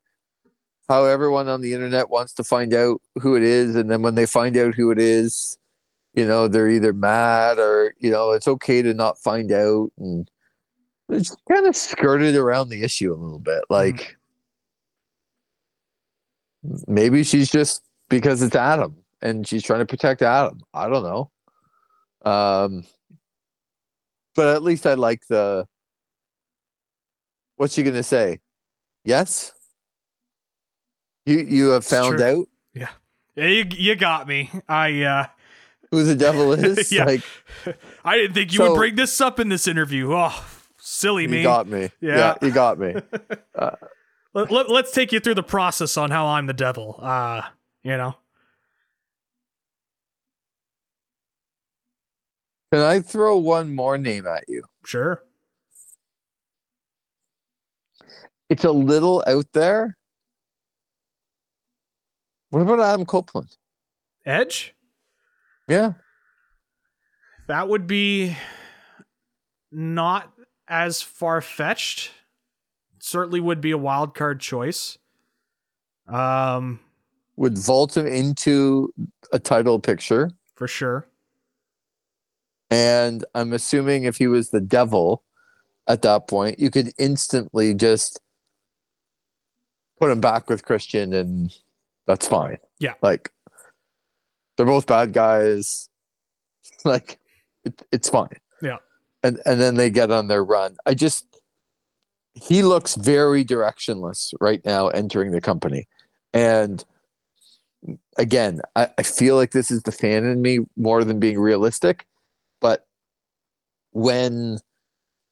how everyone on the internet wants to find out who it is, and then when they find out who it is, you know, they're either mad or you know it's okay to not find out, and it's kind of skirted around the issue a little bit. Like maybe she's just because it's Adam, and she's trying to protect Adam. I don't know. Um, but at least I like the. What's she gonna say? Yes. You you have found out yeah, you you got me. I uh who the devil is. Yeah. Like I didn't think you So- would bring this up in this interview. Oh, silly me. you got me. Yeah. you got me. Let, let, let's take you through the process on how I'm the devil. Uh, you know. Can I throw one more name at you? Sure. It's a little out there. What about Adam Copeland? Edge? Yeah. That would be not as far fetched. Certainly would be a wild card choice. Um, Would vault him into a title picture. for sure. And I'm assuming if he was the devil at that point, you could instantly just put him back with Christian and that's fine. Yeah. Like they're both bad guys. Like it, it's fine. Yeah. And and then they get on their run. I just he looks very directionless right now entering the company. And again, I, I feel like this is the fan in me more than being realistic. But when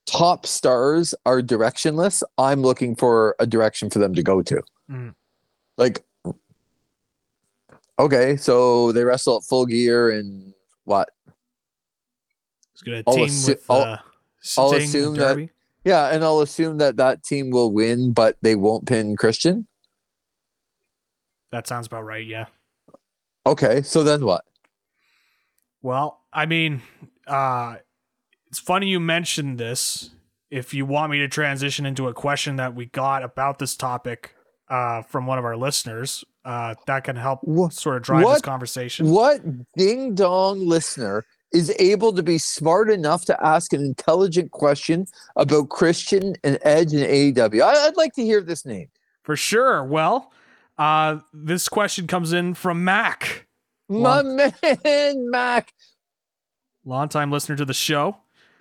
top stars are directionless, I'm looking for a direction for them to go to. Mhm. Like, okay, so they wrestle at full gear and what? It's gonna I'll team assu- with I'll- uh, I'll assume and that- Yeah, and I'll assume that that team will win, but they won't pin Christian. That sounds about right. Yeah. Okay, so then what? Well, I mean, uh, it's funny you mentioned this. If you want me to transition into a question that we got about this topic uh, from one of our listeners, uh, that can help Wha- sort of drive this conversation. What ding dong listener is able to be smart enough to ask an intelligent question about Christian and Edge and AEW? I, would like to hear this name. For sure. Well, uh, this question comes in from Mac, My man, Mac. longtime listener to the show.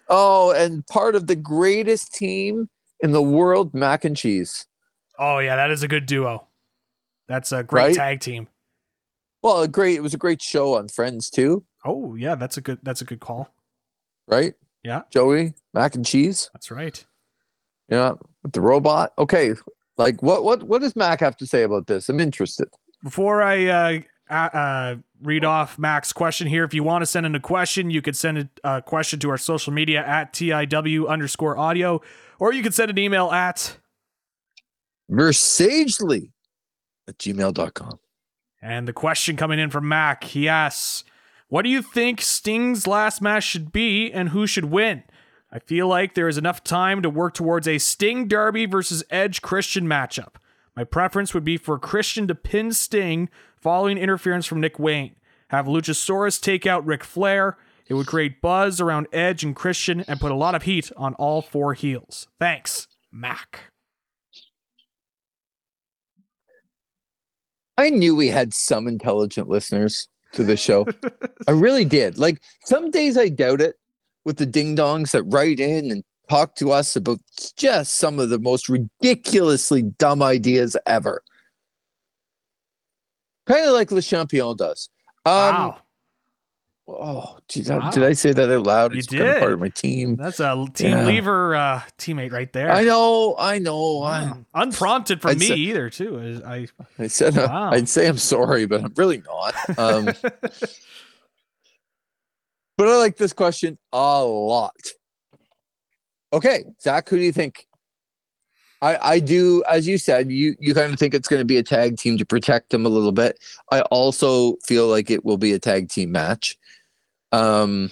Oh, and part of the greatest team in the world, Mac and Cheese. Oh yeah, that is a good duo. That's a great Right? tag team. Well, a great. It was a great show on Friends too, Oh yeah, that's a good that's a good call. right? Yeah. Joey, Mac and Cheese. That's right. Yeah, with the robot. Okay, like what? What? What does Mac have to say about this? I'm interested. Before I uh, uh, read off Mac's question here, if you want to send in a question, you could send a uh, question to our social media at TIW underscore audio, or you could send an email at, Versagely at gmail.com. and the question coming in from Mac, he asks, What do you think Sting's last match should be and who should win? I feel like there is enough time to work towards a Sting Darby versus Edge Christian matchup. My preference would be for Christian to pin Sting following interference from Nick Wayne. Have Luchasaurus take out Ric Flair. It would create buzz around Edge and Christian and put a lot of heat on all four heels. Thanks, Mac. I knew we had some intelligent listeners to the show. I really did. Like some days I doubt it with the ding dongs that write in and talk to us about just some of the most ridiculously dumb ideas ever. Kind of like Le Champion does. Um, wow. Oh, geez, did I say that out loud? You It's kind of did. part of my team. That's a team Yeah. lever uh, teammate right there. I know, I know. Wow. Unprompted from I'd me say- either, too. I, I, I said uh, Wow. I'd say I'm sorry, but I'm really not. Um, but I like this question a lot. Okay, Zach, who do you think? I I do, as you said, you you kind of think it's going to be a tag team to protect them a little bit. I also feel like it will be a tag team match. Um,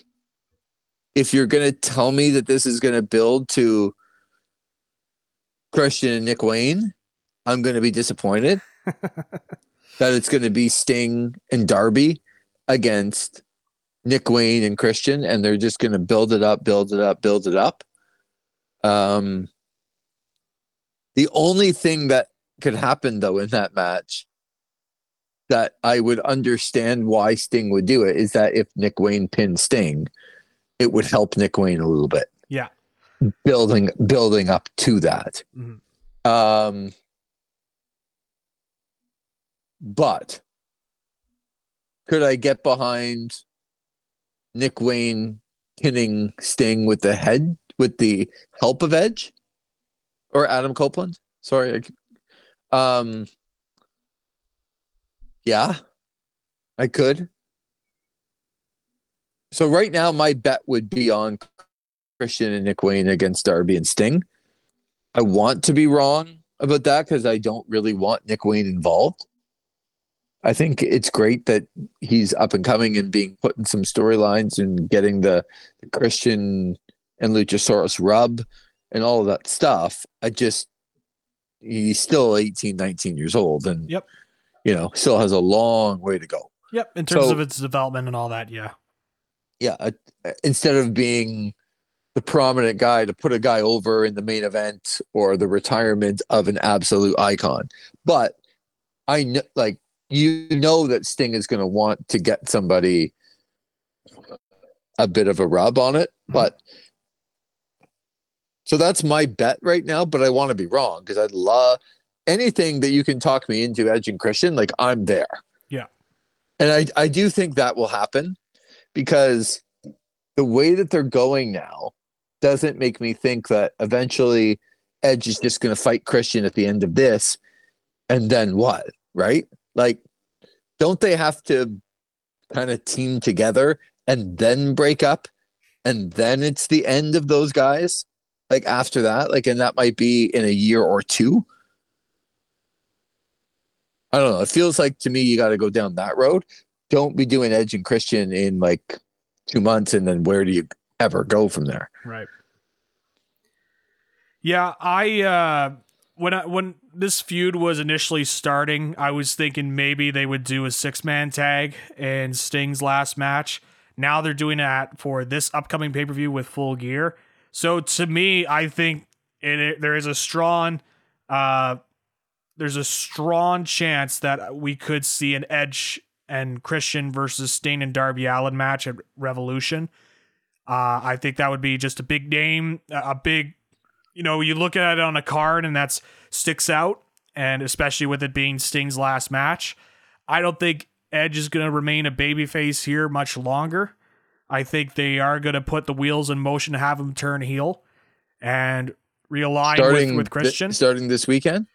if you're going to tell me that this is going to build to Christian and Nick Wayne, I'm going to be disappointed that it's going to be Sting and Darby against Nick Wayne and Christian, and they're just going to build it up, build it up, build it up. Um, the only thing that could happen though in that match that I would understand why Sting would do it is that if Nick Wayne pinned Sting, it would help Nick Wayne a little bit. Yeah. Building building up to that. Mhm. Um but could I get behind Nick Wayne pinning Sting with the head with the help of Edge or Adam Copeland? Sorry. I, um yeah, I could. So right now my bet would be on Christian and Nick Wayne against Darby and Sting. I want to be wrong about that because I don't really want Nick Wayne involved. I think it's great that he's up and coming and being put in some storylines and getting the, the Christian and Luchasaurus rub and all that stuff. I just, he's still 18, 19 years old and, Yep. You know, still has a long way to go. Yep. In terms So- of its development and all that, yeah. yeah, uh, instead of being the prominent guy to put a guy over in the main event or the retirement of an absolute icon. But I know, like, you know that Sting is going to want to get somebody a bit of a rub on it. Mhm. But so that's my bet right now. But I want to be wrong because I'd love anything that you can talk me into Edge and Christian. Like, I'm there. Yeah. And I, I do think that will happen because the way that they're going now doesn't make me think that eventually Edge is just going to fight Christian at the end of this. And then what? Right? Like, don't they have to kind of team together and then break up? And then it's the end of those guys? like after that, like, and that might be in a year or two. I don't know. It feels like to me you got to go down that road. Don't be doing Edge and Christian in like two months, and then where do you ever go from there? Right. Yeah, I uh when I, when this feud was initially starting, I was thinking maybe they would do a six man tag in Sting's last match. Now they're doing that for this upcoming pay per view with full gear. So to me, I think it, it, there is a strong, uh, there's a strong chance that we could see an Edge and Christian versus Sting and Darby Allin match at Revolution. Uh, I think that would be just a big name, a big you know, you look at it on a card and that sticks out, and especially with it being Sting's last match, I don't think Edge is going to remain a babyface here much longer. I think they are going to put the wheels in motion to have him turn heel and realign starting with, with Christian. Th- starting this weekend?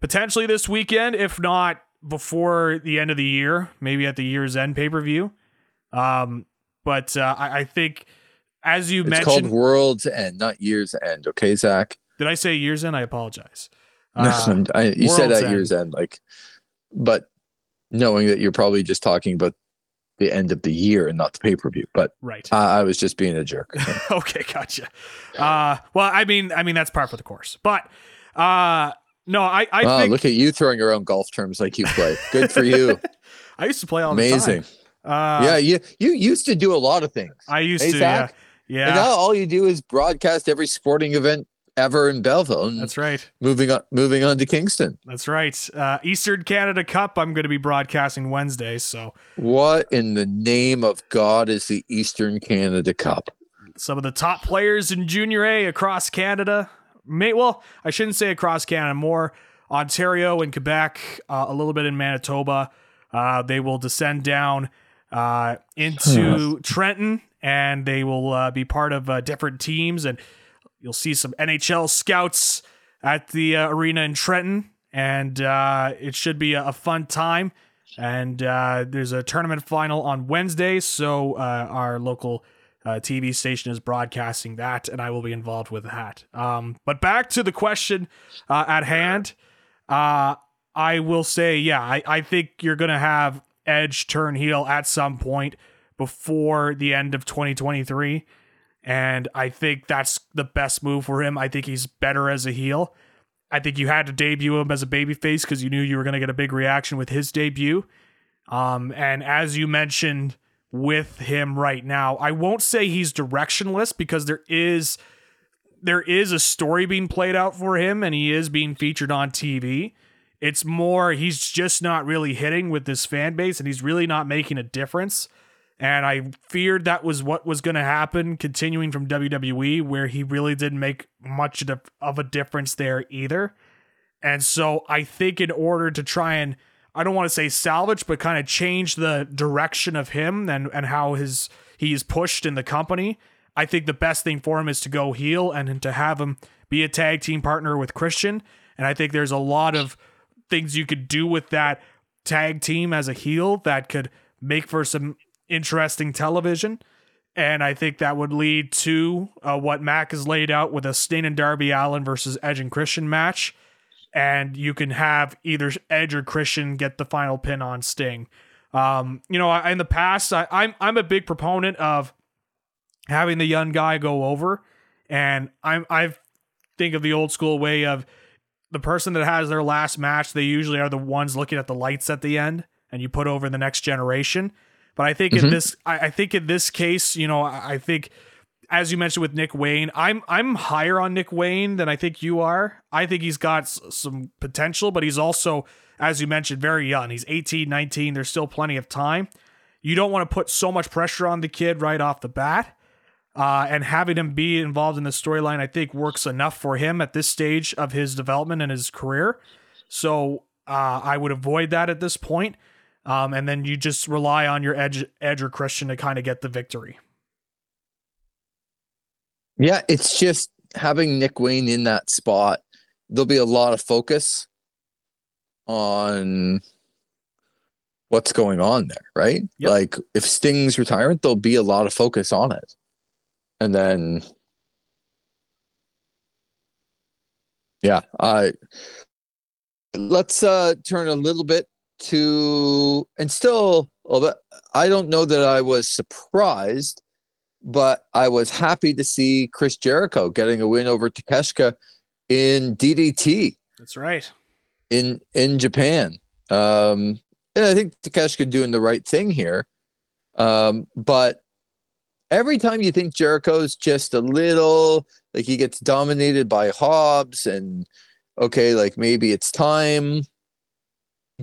Potentially this weekend, if not before the end of the year, maybe at the year's end pay per view. Um, but uh, I, I think as you mentioned it's mentioned, called World's End, not Year's End. Okay, Zach. Did I say Year's End? I apologize. Uh, I, you said that Year's End, like, but knowing that you're probably just talking about the end of the year and not the pay per view. But right, uh, I was just being a jerk. okay, gotcha. Uh, well, I mean, I mean that's par for the course. But uh, no, I, I oh, think... look at you throwing your own golf terms like you play. Good for you. I used to play all Amazing. The time. Amazing. Uh, yeah, you you used to do a lot of things. I used hey, to. Zach? Yeah. Yeah. And now all you do is broadcast every sporting event ever in Belleville. That's right. Moving on, moving on to Kingston. That's right. Uh, Eastern Canada Cup. I'm going to be broadcasting Wednesday. So, what in the name of God is the Eastern Canada Cup? Some of the top players in Junior A across Canada. May well, I shouldn't say across Canada. More Ontario and Quebec. Uh, a little bit in Manitoba. Uh, they will descend down uh, into Trenton and they will uh, be part of uh, different teams. And you'll see some NHL scouts at the uh, arena in Trenton, and uh, it should be a, a fun time. And uh, there's a tournament final on Wednesday, so uh, our local TV station is broadcasting that, and I will be involved with that. Um, but back to the question at hand. I will say, yeah, I, I think you're going to have Edge turn heel at some point before the end of 2023. And I think that's the best move for him. I think he's better as a heel. I think you had to debut him as a babyface because you knew you were going to get a big reaction with his debut. Um, and as you mentioned with him right now, I won't say he's directionless because there is there is a story being played out for him and he is being featured on TV. It's more he's just not really hitting with this fan base and he's really not making a difference. And I feared that was what was going to happen continuing from WWE, where he really didn't make much of a difference there either. And so I think in order to try and, I don't want to say salvage, but kind of change the direction of him and, and how his he's pushed in the company, I think the best thing for him is to go heel and to have him be a tag team partner with Christian. And I think there's a lot of things you could do with that tag team as a heel that could make for some interesting television. And I think that would lead to uh, what Mac has laid out with a Sting and Darby Allin versus Edge and Christian match. And you can have either Edge or Christian get the final pin on Sting. Um, you know, in the past, I, I'm I'm a big proponent of having the young guy go over, and I'm I think of the old school way of the person that has their last match. They usually are the ones looking at the lights at the end, and you put over the next generation. But I think mm-hmm. in this, I, I, think in this case, you know, I, I think as you mentioned with Nick Wayne, I'm I'm higher on Nick Wayne than I think you are. I think he's got s- some potential, but he's also, as you mentioned, very young. He's 18, 19. There's still plenty of time. You don't want to put so much pressure on the kid right off the bat. Uh, and having him be involved in the storyline, I think, works enough for him at this stage of his development and his career. So uh, I would avoid that at this point. Um, and then you just rely on your edge, edge or Christian to kind of get the victory. Yeah, it's just having Nick Wayne in that spot. There'll be a lot of focus on what's going on there, right? Yep. Like if Sting's retirement, there'll be a lot of focus on it. And then Yeah, I let's uh turn a little bit to and still although I don't know that I was surprised, but I was happy to see Chris Jericho getting a win over Takeshita in DDT. That's right. In in Japan. Um and I think Takeshita doing the right thing here. Um, but every time you think Jericho's just a little like he gets dominated by Hobbs and okay, like maybe it's time.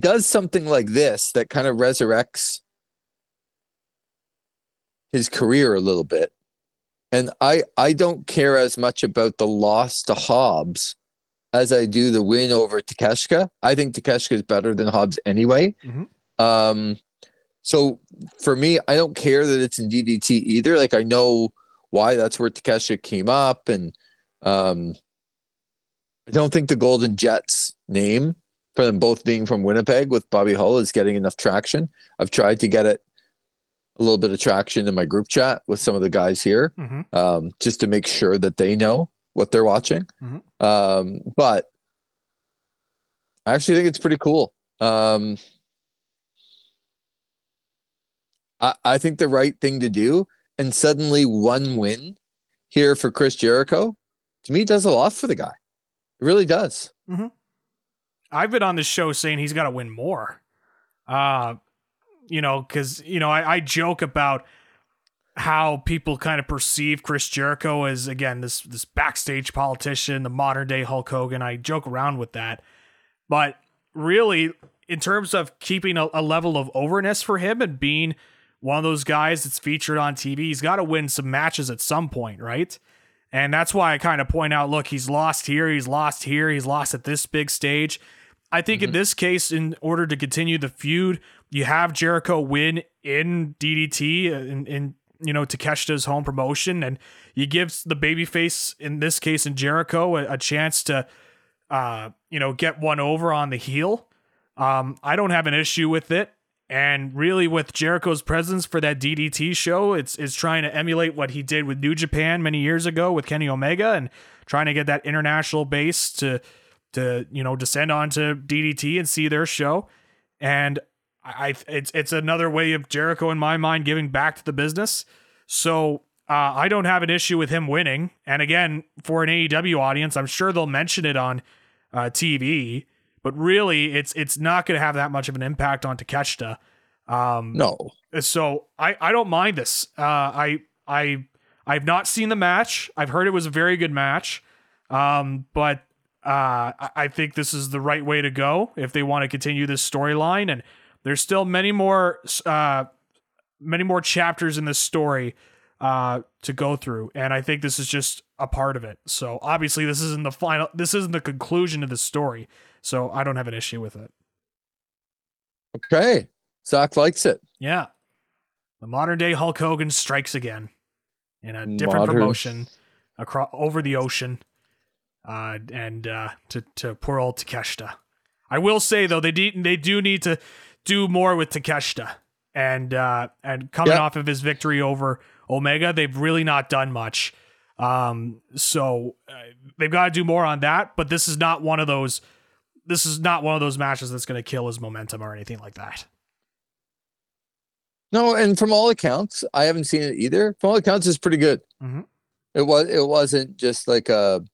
Does something like this that kind of resurrects his career a little bit. And I I don't care as much about the loss to Hobbs as I do the win over Takeshita. I think Takeshita is better than Hobbs anyway. Mhm. Um, so for me, I don't care that it's in DDT either. Like I know why that's where Takeshita came up, and um, I don't think the Golden Jets name for them both being from Winnipeg with Bobby Hull is getting enough traction. I've tried to get it a little bit of traction in my group chat with some of the guys here hmm um, just to make sure that they know what they're watching. Mhm. Um, but I actually think it's pretty cool. Um, I, I think the right thing to do, and suddenly one win here for Chris Jericho, to me, does a lot for the guy. It really does. I've been on this show saying he's got to win more. Uh, you know, because you know I, I joke about how people kind of perceive Chris Jericho as again this this backstage politician, the modern day Hulk Hogan. I joke around with that, but really, in terms of keeping a, a level of overness for him and being one of those guys that's featured on TV, he's got to win some matches at some point, right? And that's why I kind of point out look, he's lost here, he's lost here, he's lost at this big stage. I think in mm-hmm. this case, in order to continue the feud, you have Jericho win in DDT, uh, in, in you know, Takeshita's home promotion, and you give the babyface, in this case, in Jericho, a, a chance to, uh, you know, get one over on the heel. Um, I don't have an issue with it. And really, with Jericho's presence for that DDT show, it's it's trying to emulate what he did with New Japan many years ago with Kenny Omega, and trying to get that international base to to you know descend onto DDT and see their show. And I, I it's it's another way of Jericho in my mind giving back to the business. So uh, I don't have an issue with him winning. And again, for an AEW audience, I'm sure they'll mention it on uh, TV but really it's it's not going to have that much of an impact on Takeshita. Um, No. so I I don't mind this. Uh, I I I've not seen the match. I've heard it was a very good match. Um, but uh, I- I think this is the right way to go if they want to continue this storyline. And there's still many more uh, many more chapters in this story uh, to go through, and I think this is just a part of it. So obviously, this isn't the final. This isn't the conclusion of the story. So I don't have an issue with it. Okay. Zach likes it. Yeah. The modern day Hulk Hogan strikes again in a different Modern- promotion across over the ocean. Uh, and uh, to to poor old Takeshita. I will say though they de- they do need to do more with Takeshita and uh, and coming Yeah. off of his victory over Omega, they've really not done much. Um, so uh, they've got to do more on that. But this is not one of those. This is not one of those matches that's going to kill his momentum or anything like that. No, and from all accounts, I haven't seen it either. From all accounts, it's pretty good. Mhm. It was. It wasn't just like a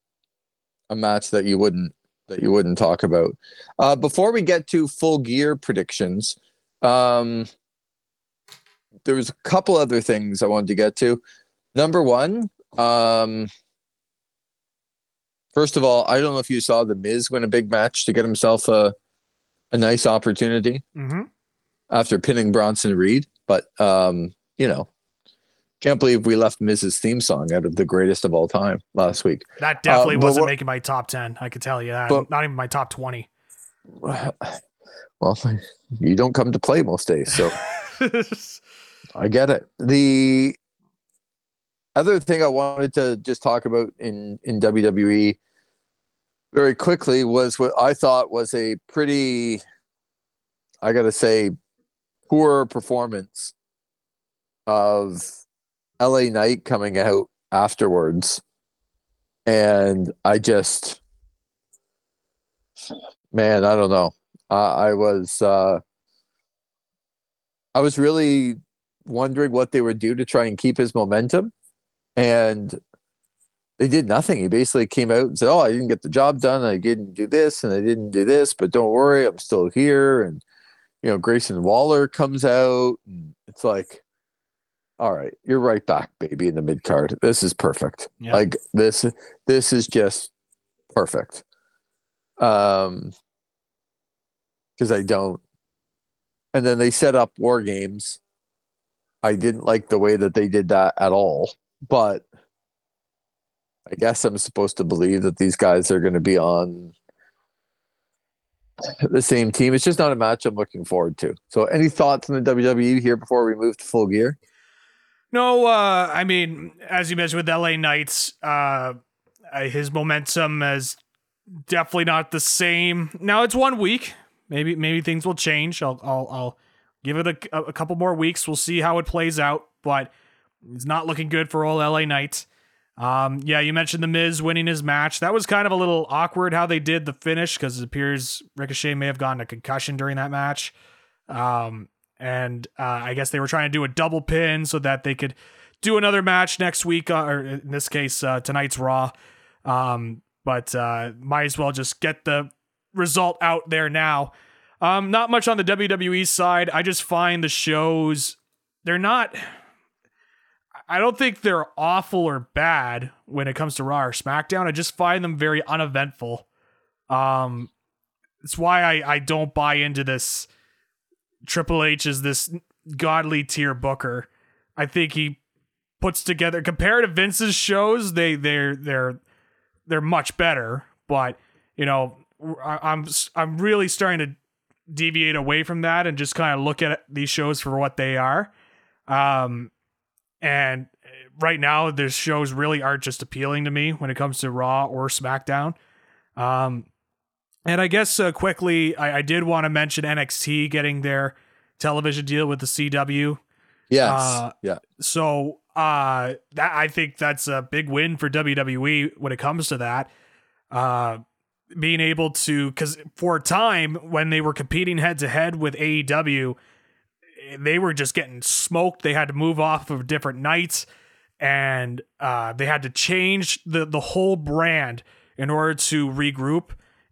a match that you wouldn't that you wouldn't talk about. Uh, before we get to full gear predictions, um, there was a couple other things I wanted to get to. Number one, um, first of all, I don't know if you saw the Miz win a big match to get himself a a nice opportunity Mm-hmm. after pinning Bronson Reed. But um, you know, can't believe we left Miz's theme song out of the greatest of all time last week. That definitely Uh, wasn't what- making my top 10. I could tell you that. But- Not even my top 20. Well, you don't come to play most days, so I get it. The other thing I wanted to just talk about in in WWE very quickly was what I thought was a pretty I got to say poor performance of LA Knight coming out afterwards and I just Man, I don't know. I was uh, I was really wondering what they would do to try and keep his momentum, and they did nothing. He basically came out and said, "Oh, I didn't get the job done. I didn't do this, and I didn't do this, but don't worry, I'm still here." And you know, Grayson Waller comes out, and it's like, all right, you're right back, baby, in the mid card. This is perfect. Yeah. Like this, this is just perfect. Um, because I don't. And then they set up war games. I didn't like the way that they did that at all, but I guess I'm supposed to believe that these guys are going to be on the same team. It's just not a match I'm looking forward to. So, any thoughts on the WWE here before we move to full gear? No, uh, I mean, as you mentioned with LA Knights, uh, his momentum is definitely not the same. Now it's one week. Maybe maybe things will change. I'll I'll, I'll give it a, a couple more weeks. We'll see how it plays out. But it's not looking good for all LA Knights. Um, yeah, you mentioned the Miz winning his match. That was kind of a little awkward how they did the finish because it appears Ricochet may have gotten a concussion during that match. Um, and uh, I guess they were trying to do a double pin so that they could do another match next week, uh, or in this case, uh, tonight's Raw. Um, but uh, might as well just get the result out there now. Um, not much on the WWE side. I just find the shows they're not. I don't think they're awful or bad when it comes to Raw or SmackDown. I just find them very uneventful. Um, it's why I, I don't buy into this. Triple H is this godly tier booker. I think he puts together compared to Vince's shows. They they're they're they're much better. But you know, I, I'm I'm really starting to deviate away from that and just kind of look at these shows for what they are. Um, and right now, there's shows really aren't just appealing to me when it comes to Raw or SmackDown. Um, and I guess uh, quickly, I, I did want to mention NXT getting their television deal with the CW. Yes. Uh, yeah. So uh, that I think that's a big win for WWE when it comes to that. Uh, being able to, because for a time when they were competing head to head with AEW, they were just getting smoked. They had to move off of different nights, and uh, they had to change the the whole brand in order to regroup.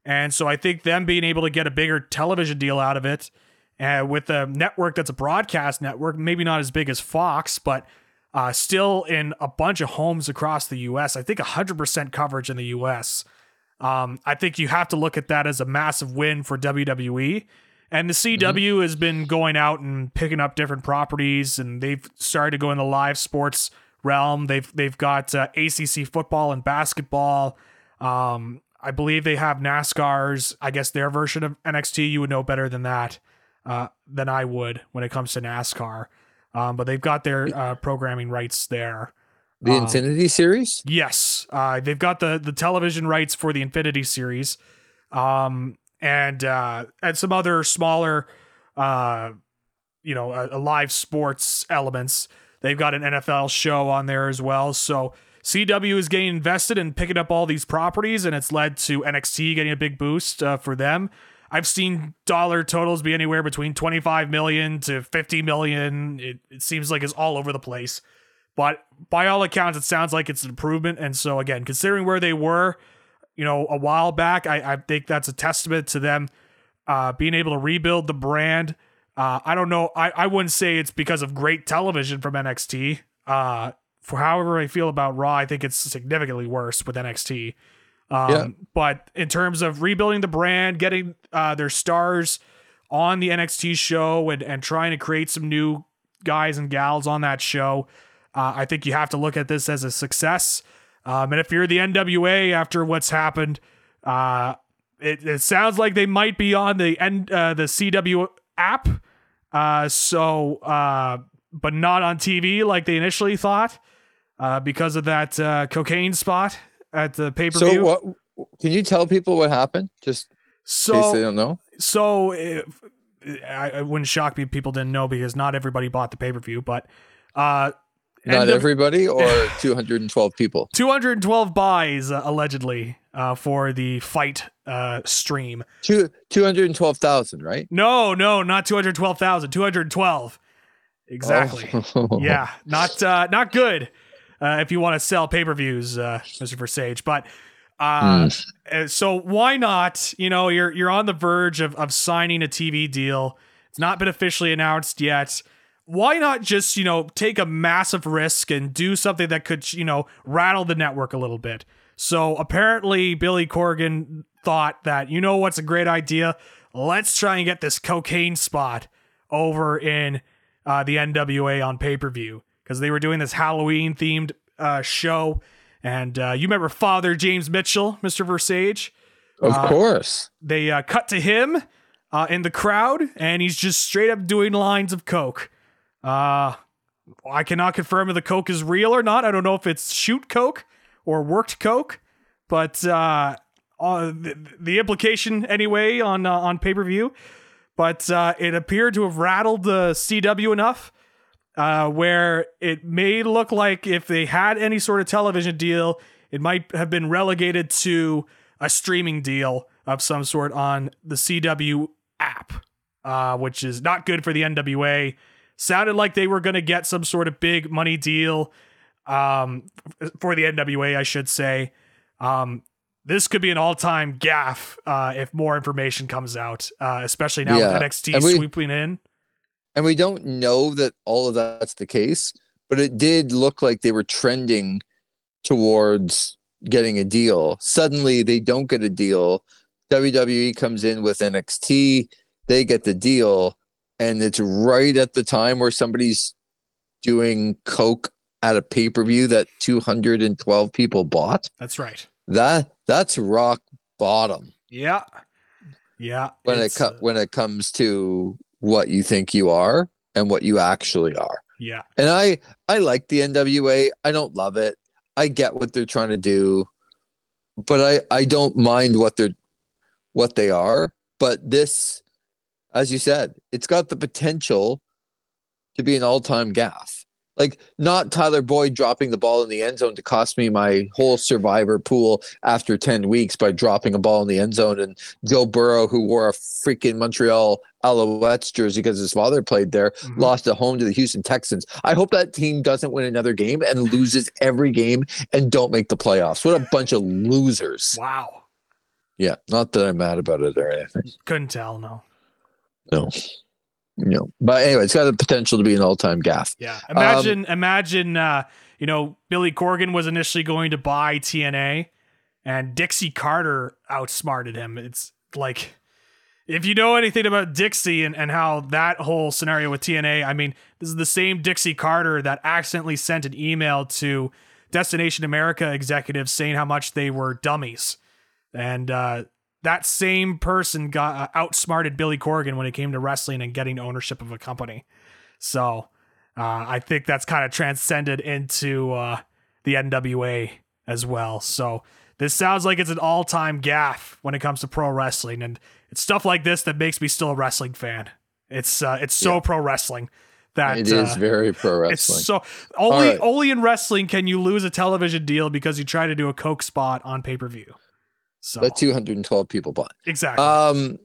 And so I think them being able to get a bigger television deal out of it, uh, with a network that's a broadcast network, maybe not as big as Fox, but uh, still in a bunch of homes across the U.S. I think 100% coverage in the U.S. Um, I think you have to look at that as a massive win for WWE. And the CW Mm-hmm. has been going out and picking up different properties, and they've started to go in the live sports realm. They've they've got uh, ACC football and basketball. Um, I believe they have NASCAR's. I guess their version of NXT. You would know better than that uh, than I would when it comes to NASCAR. Um, but they've got their uh, programming rights there. The um, Xfinity Series? Yes, uh, they've got the the television rights for the Xfinity series, um, and uh, and some other smaller, uh, you know, uh, live sports elements. They've got an NFL show on there as well. So CW is getting invested in picking up all these properties, and it's led to NXT getting a big boost uh, for them. I've seen dollar totals be anywhere between 25 million to 50 million. It, it seems like it's all over the place. But by all accounts, it sounds like it's an improvement. And so, again, considering where they were, you know, a while back, I, I think that's a testament to them uh, being able to rebuild the brand. Uh, I don't know. I, I wouldn't say it's because of great television from NXT. Uh, for however I feel about Raw, I think it's significantly worse with NXT. Um, Yeah. But in terms of rebuilding the brand, getting uh, their stars on the NXT show and, and trying to create some new guys and gals on that show, uh, I think you have to look at this as a success. Um, and if you're the NWA after what's happened, uh, it, it sounds like they might be on the N, uh, the CW app. Uh, so, uh, but not on TV like they initially thought, uh, because of that uh, cocaine spot at the pay per view. So what can you tell people what happened? Just in case they don't know. so if, I, it wouldn't shock me if people didn't know because not everybody bought the pay per view, but uh, Not everybody or 212 people. 212 buys uh, allegedly. uh, for the fight uh, stream. Two two hundred and twelve thousand, right? No, no, not 212,000, 212. Exactly. Oh. yeah, not uh, not good uh, if you want to sell pay per views, uh, Mr. Versage. But uh, so why not? You know, you're you're on the verge of of signing a TV deal. It's not been officially announced yet. Why not just you know take a massive risk and do something that could you know rattle the network a little bit? So apparently, Billy Corgan thought that you know what's a great idea. Let's try and get this cocaine spot over in uh, the NWA on pay per view because they were doing this Halloween themed uh, show. And uh, you remember Father James Mitchell, Mr. Versage? Of Uh, course. They uh, cut to him uh, in the crowd, and he's just straight up doing lines of coke. Uh, I cannot confirm if the coke is real or not. I don't know if it's shoot coke or worked coke, but uh, uh, the, the implication anyway on uh, on pay per view. But uh, it appeared to have rattled the CW enough uh, where it may look like if they had any sort of television deal, it might have been relegated to a streaming deal of some sort on the CW app, uh, which is not good for the NWA. Sounded like they were going to get some sort of big money deal um, for the NWA, I should say. Um, this could be an all-time gaff uh, if more information comes out, uh, especially now Yeah, with NXT we- sweeping in. And we don't know that all of that's the case, but it did look like they were trending towards getting a deal. Suddenly they don't get a deal. WWE comes in with NXT, they get the deal, and it's right at the time where somebody's doing coke at a pay-per-view that 212 people bought. That's right. That that's rock bottom Yeah. Yeah. when it co- uh, when it comes to what you think you are and what you actually are. yeah. And I I like the NWA. I don't love it. I get what they're trying to do, but I I don't mind what they're what they are. But this, as you said, it's got the potential to be an all-time gaff. Like not Tyler Boyd dropping the ball in the end zone to cost me my whole survivor pool after 10 weeks by dropping a ball in the end zone and Joe Burrow who wore a freaking Montreal Alouettes jersey because his father played there Mhm. lost at home to the Houston Texans. I hope that team doesn't win another game and loses every game and don't make the playoffs. What a bunch of losers. Wow. Yeah, not that I'm mad about it or anything. Couldn't tell. No. No. No. But anyway, it's got the potential to be an all-time gaff. Yeah. Um, Imagine, imagine, uh, you know, Billy Corgan was initially going to buy TNA and Dixie Carter outsmarted him. It's like, if you know anything about Dixie and, and how that whole scenario with TNA, I mean, this is the same Dixie Carter that accidentally sent an email to Destination America executives saying how much they were dummies. And uh, that same person got uh, outsmarted Billy Corgan when it came to wrestling and getting ownership of a company. So uh, I think that's kind of transcended into uh, the NWA as well. So this sounds like it's an all-time gaff when it comes to pro wrestling, and it's stuff like this that makes me still a wrestling fan. It's uh, it's so Yeah. pro wrestling that It is uh, very pro it's wrestling. so only right. only in wrestling can you lose a television deal because you try to do a coke spot on pay per view. So that 212 people bought. exactly. Um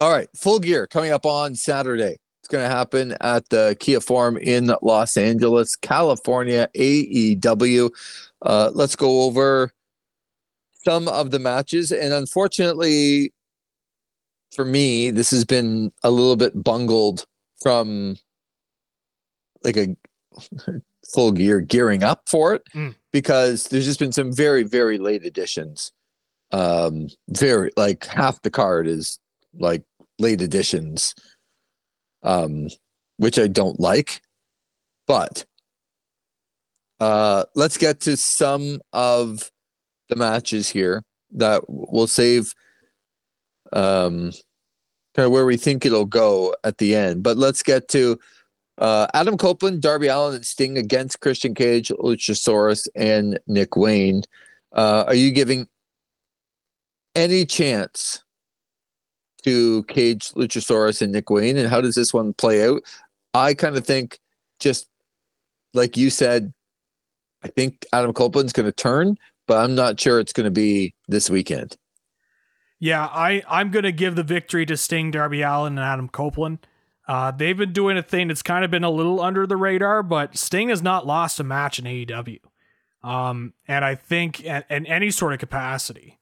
all right, full gear coming up on Saturday. It's going to happen at the Kia Forum in Los Angeles, California, AEW. Uh, let's go over some of the matches. And unfortunately, for me, this has been a little bit bungled from like a full gear gearing up for it Mm. Because there's just been some very, very late additions. Um, very like half the card is like late additions, um, which I don't like. But uh, let's get to some of the matches here that we'll save um, kind of where we think it'll go at the end. But let's get to uh, Adam Copeland, Darby Allin, and Sting against Christian Cage, Luchasaurus, and Nick Wayne. Uh, are you giving any chance to Cage, Luchasaurus, and Nick Wayne? And how does this one play out? I kind of think, just like you said, I think Adam Copeland's going to turn, but I'm not sure it's going to be this weekend. Yeah, I, I'm going to give the victory to Sting, Darby Allin, and Adam Copeland. Uh, they've been doing a thing that's kind of been a little under the radar, but Sting has not lost a match in AEW. Um, and I think in, in any sort of capacity,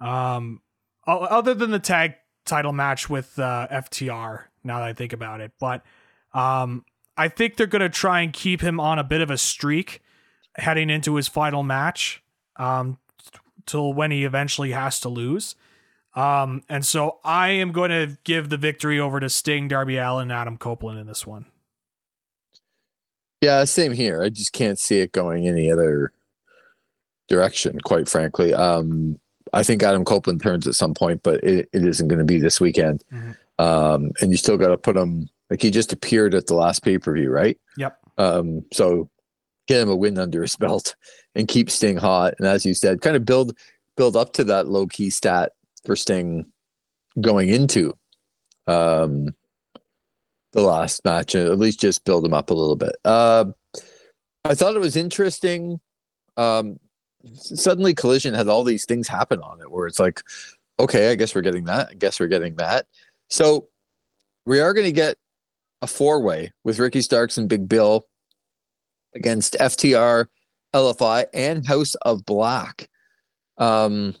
um, other than the tag title match with uh, FTR, now that I think about it, but um, I think they're going to try and keep him on a bit of a streak heading into his final match um, till when he eventually has to lose. Um, and so I am going to give the victory over to Sting, Darby Allin, and Adam Copeland in this one. Yeah, same here. I just can't see it going any other direction, quite frankly. Um, I think Adam Copeland turns at some point, but it, it isn't going to be this weekend. Mm-hmm. Um, and you still got to put him like he just appeared at the last pay per view, right? Yep. Um, so get him a win under his belt and keep Sting hot. And as you said, kind of build build up to that low key stat for Sting going into um, the last match, at least just build him up a little bit. Uh, I thought it was interesting. Um, suddenly, Collision had all these things happen on it where it's like, okay, I guess we're getting that. I guess we're getting that. So we are going to get a four way with Ricky Starks and Big Bill against FTR, LFI, and House of Black. Um,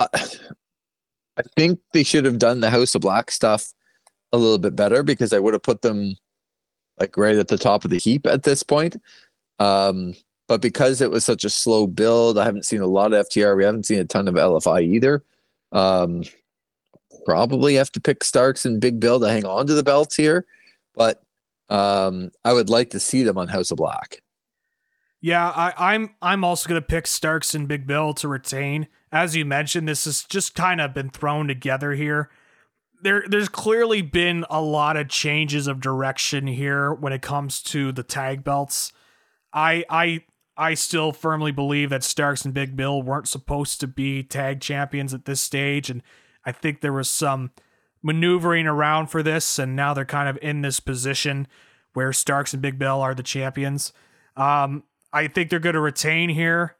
I, think they should have done the House of Black stuff a little bit better because I would have put them like right at the top of the heap at this point. Um, but because it was such a slow build, I haven't seen a lot of FTR. We haven't seen a ton of LFI either. Um, probably have to pick Starks and Big Bill to hang on to the belts here, but um, I would like to see them on House of Black. Yeah, I, I'm I'm also gonna pick Starks and Big Bill to retain. As you mentioned, this has just kind of been thrown together here. There, there's clearly been a lot of changes of direction here when it comes to the tag belts. I, I, I still firmly believe that Starks and Big Bill weren't supposed to be tag champions at this stage, and I think there was some maneuvering around for this, and now they're kind of in this position where Starks and Big Bill are the champions. Um, I think they're going to retain here.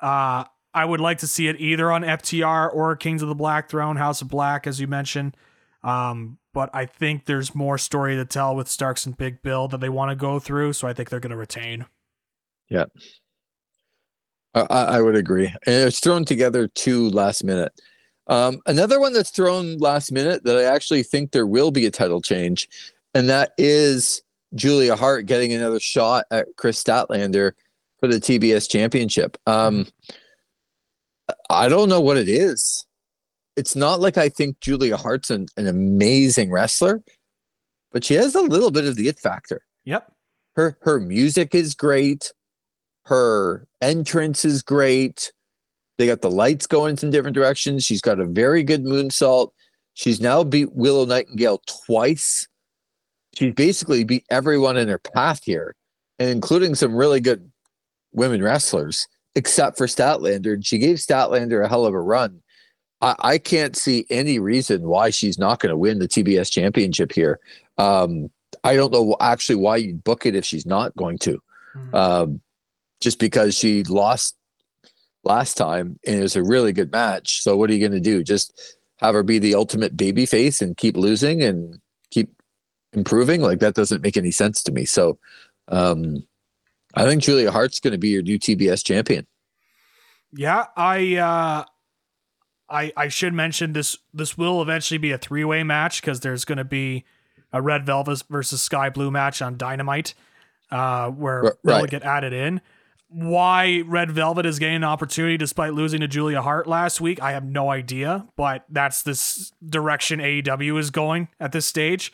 Uh, I would like to see it either on FTR or Kings of the Black Throne, House of Black, as you mentioned. Um, but I think there's more story to tell with Starks and Big Bill that they want to go through, so I think they're going to retain. Yeah, I, I would agree. And it's thrown together too last minute. Um, another one that's thrown last minute that I actually think there will be a title change, and that is Julia Hart getting another shot at Kris Statlander for the TBS championship. Um, I don't know what it is. It's not like I think Julia Hart's an, an amazing wrestler, but she has a little bit of the it factor. Yep. Her her music is great. Her entrance is great. They got the lights going in different directions. She's got a very good moonsault. She's now beat Willow Nightingale twice. She's basically beat everyone in her path here, and including some really good women wrestlers except for Statlander. And she gave Statlander a hell of a run. I, I can't see any reason why she's not going to win the TBS championship here. Um, I don't know actually why you'd book it if she's not going to. Mm-hmm. Um, just because she lost last time and it was a really good match. So what are you going to do? Just have her be the ultimate baby face and keep losing and keep improving? Like that doesn't make any sense to me. So um, I think Julia Hart's going to be your new TBS champion. Yeah, I uh I I should mention this this will eventually be a three-way match because there's going to be a Red Velvet versus Skye Blue match on Dynamite uh where right. they'll get added in. Why Red Velvet is getting an opportunity despite losing to Julia Hart last week, I have no idea, but that's this direction AEW is going at this stage.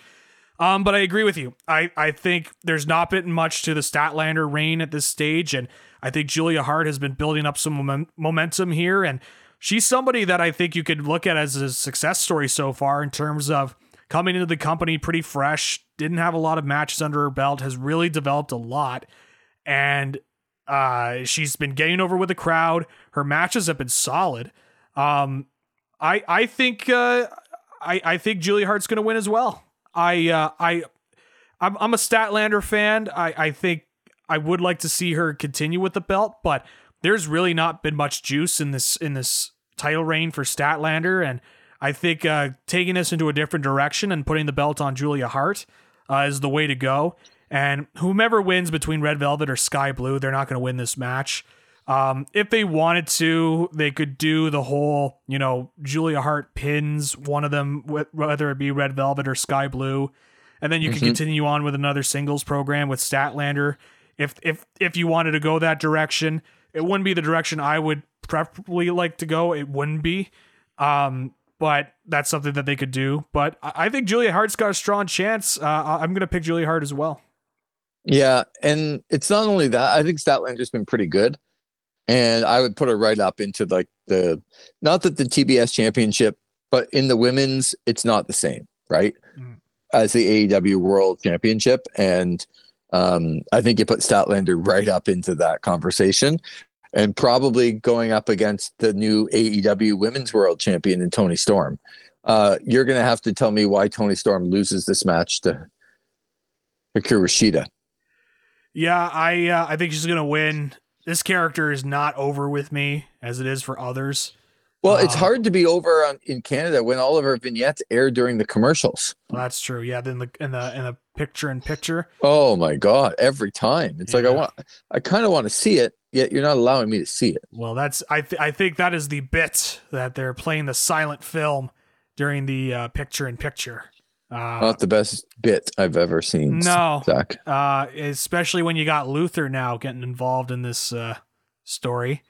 Um, but I agree with you. I, I think there's not been much to the Statlander reign at this stage, and I think Julia Hart has been building up some momentum here, and she's somebody that I think you could look at as a success story so far in terms of coming into the company pretty fresh, didn't have a lot of matches under her belt, has really developed a lot, and uh, she's been getting over with the crowd. Her matches have been solid. Um, I I think uh, I I think Julia Hart's going to win as well. I uh, I I'm, I'm a Statlander fan. I I think I would like to see her continue with the belt, but there's really not been much juice in this in this title reign for Statlander, and I think uh, taking this into a different direction and putting the belt on Julia Hart uh, is the way to go. And whomever wins between Red Velvet or Skye Blue, they're not going to win this match. Um, if they wanted to, they could do the whole, you know, Julia Hart pins one of them, whether it be Red Velvet or Skye Blue, and then you mm-hmm. can continue on with another singles program with Statlander. If if if you wanted to go that direction, it wouldn't be the direction I would preferably like to go. It wouldn't be. Um, but that's something that they could do. But I think Julia Hart's got a strong chance. Uh, I'm going to pick Julia Hart as well. Yeah, and it's not only that. I think Statlander's been pretty good, and I would put her right up into like the not that the TBS championship, but in the women's, it's not the same, right? Mm. As the AEW World Championship, and um, I think you put Statlander right up into that conversation and probably going up against the new AEW Women's World Champion in Toni Storm. Uh, you're going to have to tell me why Toni Storm loses this match to Hikaru Shida. Yeah, I uh, I think she's going to win. This character is not over with me as it is for others. Well, it's uh, hard to be over on, in Canada when all of our vignettes air during the commercials. Well, that's true. Yeah, then the in the in the picture in picture. Oh my god! Every time it's yeah. like I want, I kind of want to see it, yet you're not allowing me to see it. Well, that's I th- I think that is the bit that they're playing the silent film during the uh, picture in picture. Uh, not the best bit I've ever seen. No, Zach. Uh, especially when you got Luther now getting involved in this uh, story.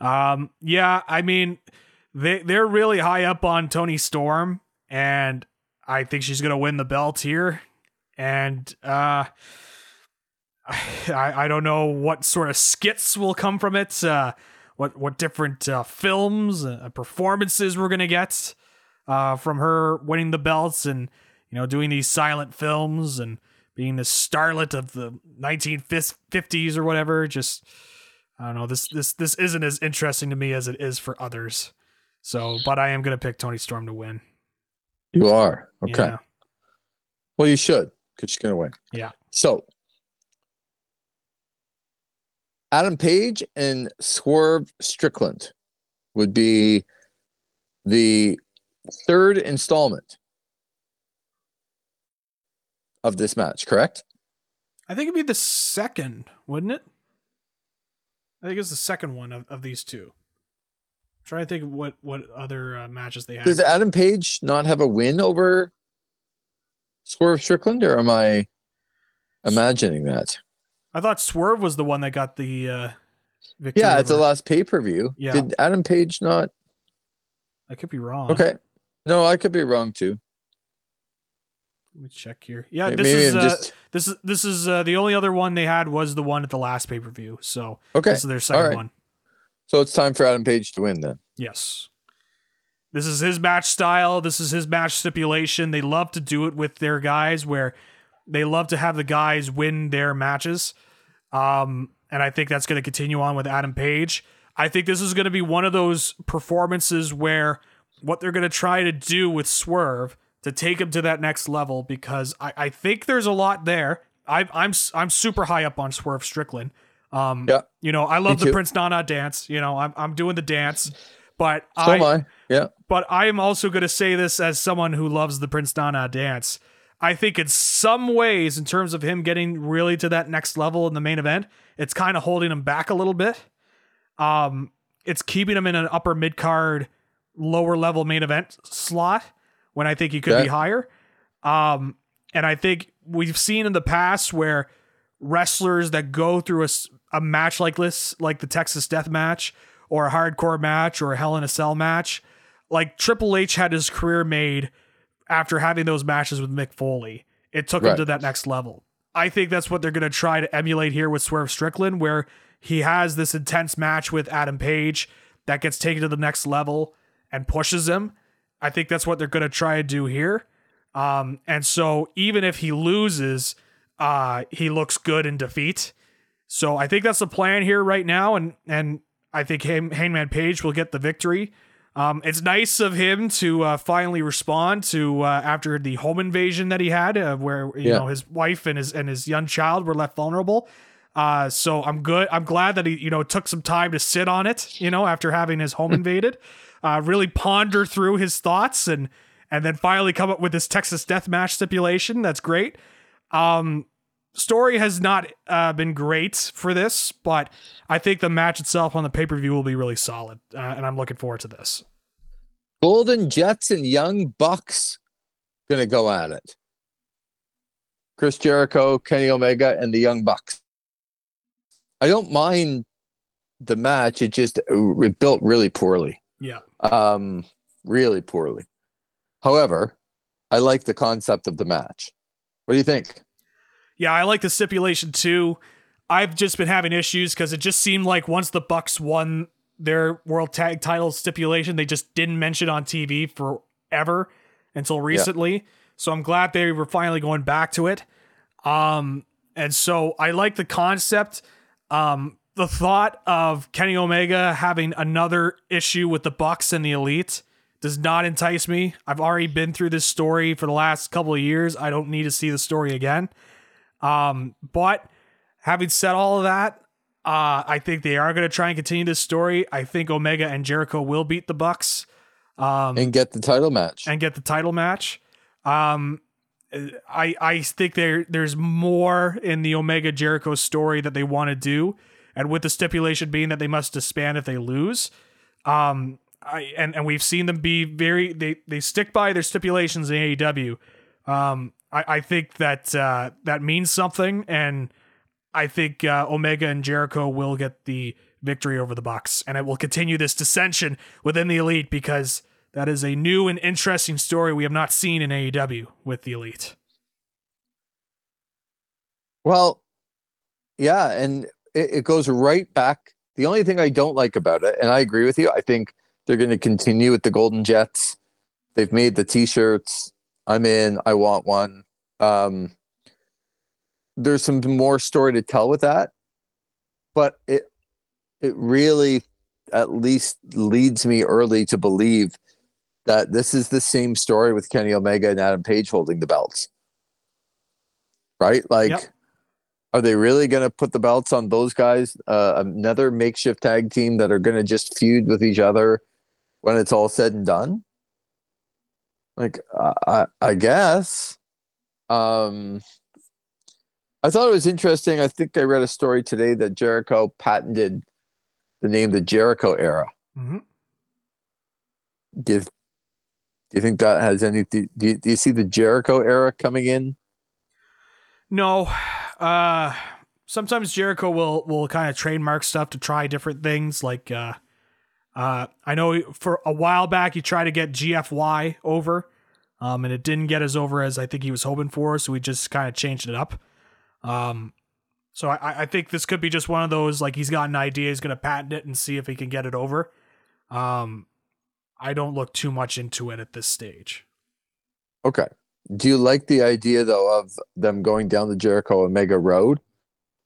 Um, yeah, I mean they they're really high up on Toni Storm, and I think she's gonna win the belt here. And uh, I I don't know what sort of skits will come from it. Uh, what what different uh, films, uh, performances we're gonna get uh, from her winning the belts and you know doing these silent films and being the starlet of the 1950s or whatever. Just I don't know. This this this isn't as interesting to me as it is for others. So, but I am going to pick Toni Storm to win. You are okay. Yeah. Well, you should because she's going to win. Yeah. So, Adam Page and Swerve Strickland would be the third installment of this match, correct? I think it'd be the second, wouldn't it? I think it's the second one of, of these two I'm trying to think of what what other uh, matches they have. Does Adam Page not have a win over Swerve Strickland, or am I imagining that? I thought Swerve was the one that got the uh, victory. Yeah, it's the last pay per view. Yeah. Did Adam Page not? I could be wrong. Okay. No, I could be wrong too. Let me check here. Yeah, this Maybe is uh, just... this is this is uh, the only other one they had was the one at the last pay per view. So okay, this is their second right. one. So it's time for Adam Page to win then. Yes. This is his match style. This is his match stipulation. They love to do it with their guys where they love to have the guys win their matches. Um, and I think that's going to continue on with Adam Page. I think this is going to be one of those performances where what they're going to try to do with Swerve to take him to that next level because I, I think there's a lot there. I, I'm I'm super high up on Swerve Strickland. Um, yeah. You know, I love the Prince Nana dance. You know, I'm I'm doing the dance, but so I, I, yeah. But I am also going to say this as someone who loves the Prince Nana dance. I think in some ways, in terms of him getting really to that next level in the main event, it's kind of holding him back a little bit. Um, it's keeping him in an upper mid card, lower level main event slot when I think he could yeah. be higher. Um, and I think we've seen in the past where wrestlers that go through a, a match like this, like the Texas Death Match or a hardcore match or a Hell in a Cell match, like Triple H had his career made after having those matches with Mick Foley. It took right. him to that next level. I think that's what they're going to try to emulate here with Swerve Strickland, where he has this intense match with Adam Page that gets taken to the next level and pushes him. I think that's what they're going to try to do here. Um, and so even if he loses, uh, he looks good in defeat. So I think that's the plan here right now, and and I think Hangman Page will get the victory. Um, it's nice of him to uh, finally respond to uh, after the home invasion that he had, uh, where you yeah. know his wife and his and his young child were left vulnerable. Uh, so I'm good. I'm glad that he, you know, took some time to sit on it, you know, after having his home invaded, uh, really ponder through his thoughts and, and then finally come up with this Texas death match stipulation. That's great. Um, story has not uh, been great for this, but I think the match itself on the pay per view will be really solid, uh, and I'm looking forward to this. Golden Jets and Young Bucks gonna go at it. Chris Jericho, Kenny Omega, and the Young Bucks. I don't mind the match. It just it built really poorly. Yeah. Um, really poorly. However, I like the concept of the match. What do you think? Yeah, I like the stipulation too. I've just been having issues because it just seemed like once the Bucks won their world tag title stipulation, they just didn't mention on TV forever until recently. Yeah. So I'm glad they were finally going back to it. Um, and so I like the concept. Um, the thought of Kenny Omega having another issue with the Bucks and the Elite does not entice me. I've already been through this story for the last couple of years. I don't need to see the story again. Um, but having said all of that, uh, I think they are going to try and continue this story. I think Omega and Jericho will beat the Bucks um, and get the title match and get the title match. Um, I I think there there's more in the Omega Jericho story that they want to do, and with the stipulation being that they must disband if they lose. Um, I and and we've seen them be very they they stick by their stipulations in AEW. Um, I, I think that uh, that means something, and I think uh, Omega and Jericho will get the victory over the Bucks, and it will continue this dissension within the Elite because that is a new and interesting story we have not seen in AEW with the Elite. Well, yeah, and it, it goes right back. The only thing I don't like about it, and I agree with you, I think they're going to continue with the Golden Jets. They've made the T-shirts. I'm in. I want one. Um, there's some more story to tell with that, but it it really at least leads me early to believe that this is the same story with Kenny Omega and Adam Page holding the belts. Right? Like, yep. Are they really going to put the belts on those guys? Uh, another makeshift tag team that are going to just feud with each other when it's all said and done? Like, I, I guess. Um, I thought it was interesting. I think I read a story today that Jericho patented the name the Jericho era. Mm-hmm. Do, you, do you think that has any? Do you, do you see the Jericho era coming in? No. Uh, sometimes Jericho will will kind of trademark stuff to try different things. Like, uh, uh, I know for a while back he tried to get GFY over, um, and it didn't get as over as I think he was hoping for. So we just kind of changed it up. Um, so I, I think this could be just one of those like he's got an idea, he's gonna patent it and see if he can get it over. Um, I don't look too much into it at this stage. Okay. Do you like the idea though of them going down the Jericho Omega Road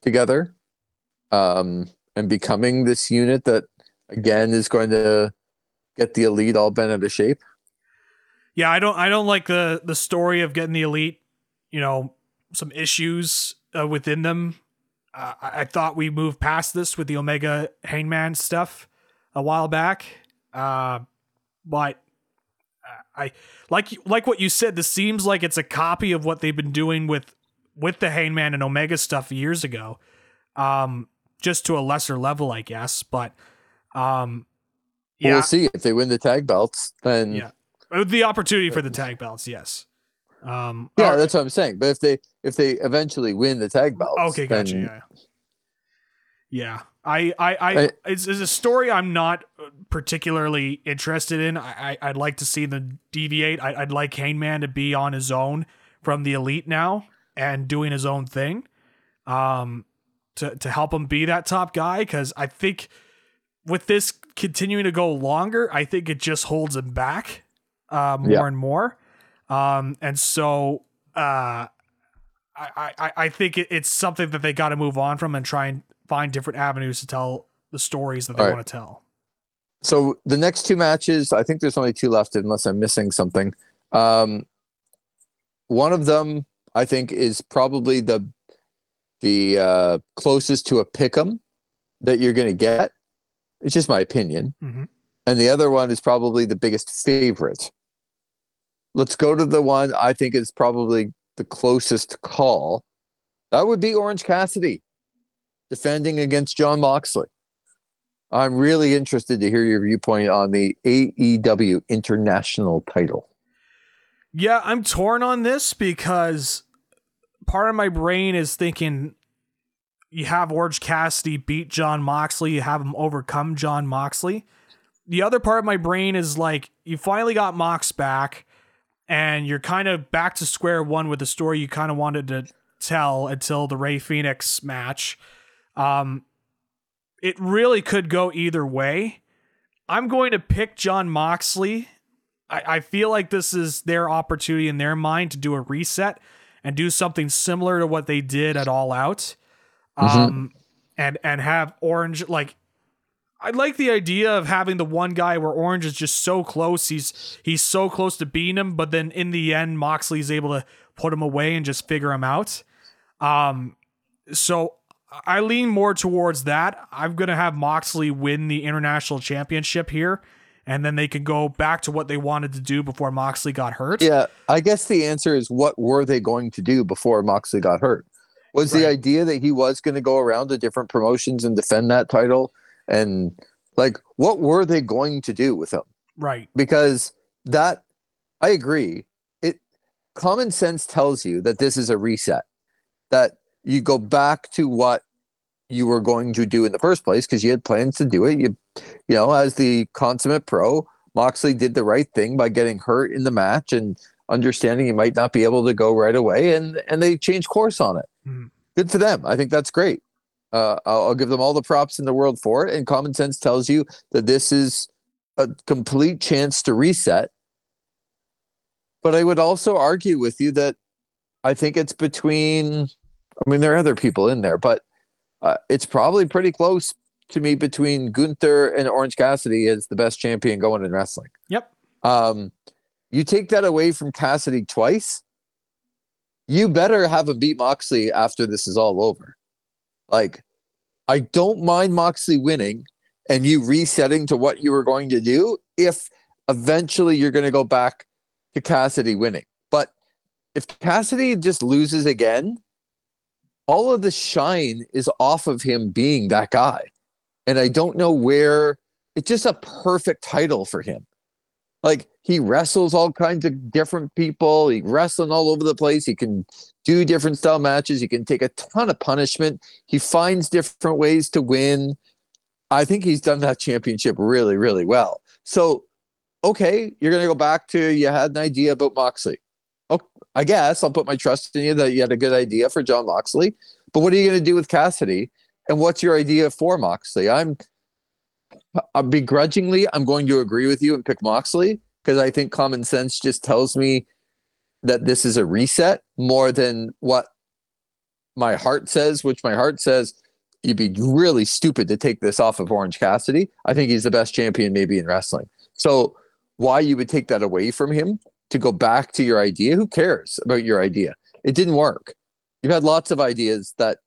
together, um, and becoming this unit that again is going to get the elite all bent out of shape? Yeah, I don't. I don't like the the story of getting the elite. You know, some issues uh, within them. Uh, I, thought we moved past this with the Omega Hangman stuff a while back, uh, but I like like what you said. This seems like it's a copy of what they've been doing with with the Hangman and Omega stuff years ago, um, just to a lesser level, I guess. But um, yeah, we'll see if they win the tag belts. Then yeah, the opportunity for the tag belts, yes. Um, yeah, that's what I'm saying. But if they if they eventually win the tag belts, okay, gotcha. Then, yeah, yeah. I, I, I, I it's, it's, a story I'm not particularly interested in. I, I would like to see them deviate. I, would like Hangman to be on his own from the elite now and doing his own thing, um, to to help him be that top guy. Because I think with this continuing to go longer, I think it just holds him back, uh, more yeah. and more. Um, and so uh, I, I, I think it's something that they got to move on from and try and find different avenues to tell the stories that they right. want to tell. So the next two matches, I think there's only two left unless I'm missing something. Um, one of them, I think, is probably the the uh, closest to a pick'em that you're going to get. It's just my opinion. Mhm. And the other one is probably the biggest favorite. Let's go to the one I think is probably the closest call. That would be Orange Cassidy defending against Jon Moxley. I'm really interested to hear your viewpoint on the AEW International title. Yeah, I'm torn on this because part of my brain is thinking you have Orange Cassidy beat Jon Moxley, you have him overcome Jon Moxley. The other part of my brain is like you finally got Mox back and you're kind of back to square one with the story you kind of wanted to tell until the Rey Fenix match. Um it really could go either way. I'm going to pick Jon Moxley I, I feel like this is their opportunity in their mind to do a reset and do something similar to what they did at All Out. Um and and have Orange like I like the idea of having the one guy where Orange is just so close. He's he's so close to beating him, but then in the end, Moxley's able to put him away and just figure him out. Um, so I lean more towards that. I'm gonna have Moxley win the international championship here, and then they can go back to what they wanted to do before Moxley got hurt. Yeah, I guess the answer is what were they going to do before Moxley got hurt? Was the idea that he was going to go around to different promotions and defend that title? And like, what were they going to do with him? Right. Because that, I agree. It common sense tells you that this is a reset, that you go back to what you were going to do in the first place because you had plans to do it. You, you know, as the consummate pro, Moxley did the right thing by getting hurt in the match and understanding he might not be able to go right away, and and they changed course on it. Mhm. Good for them. I think that's great. Uh, I'll, I'll give them all the props in the world for it. And common sense tells you that this is a complete chance to reset. But I would also argue with you that I think it's between. I mean, there are other people in there, but uh, it's probably pretty close to me between Gunther and Orange Cassidy as the best champion going in wrestling. Yep. Um, you take that away from Cassidy twice, you better have him beat Moxley after this is all over. Like, I don't mind Moxley winning and you resetting to what you were going to do if eventually you're going to go back to Cassidy winning. But if Cassidy just loses again, all of the shine is off of him being that guy. And I don't know where it's just a perfect title for him. Like he wrestles all kinds of different people. He wrestling all over the place. He can do different style matches. He can take a ton of punishment. He finds different ways to win. I think he's done that championship really, really well. So, okay, you're gonna go back to you had an idea about Moxley. I guess I'll put my trust in you that you had a good idea for Jon Moxley. But what are you gonna do with Cassidy? And what's your idea for Moxley? I'm uh, begrudgingly, I'm going to agree with you and pick Moxley because I think common sense just tells me that this is a reset more than what my heart says, which my heart says you'd be really stupid to take this off of Orange Cassidy. I think he's the best champion maybe in wrestling. So why you would take that away from him to go back to your idea? Who cares about your idea? It didn't work. You've had lots of ideas that,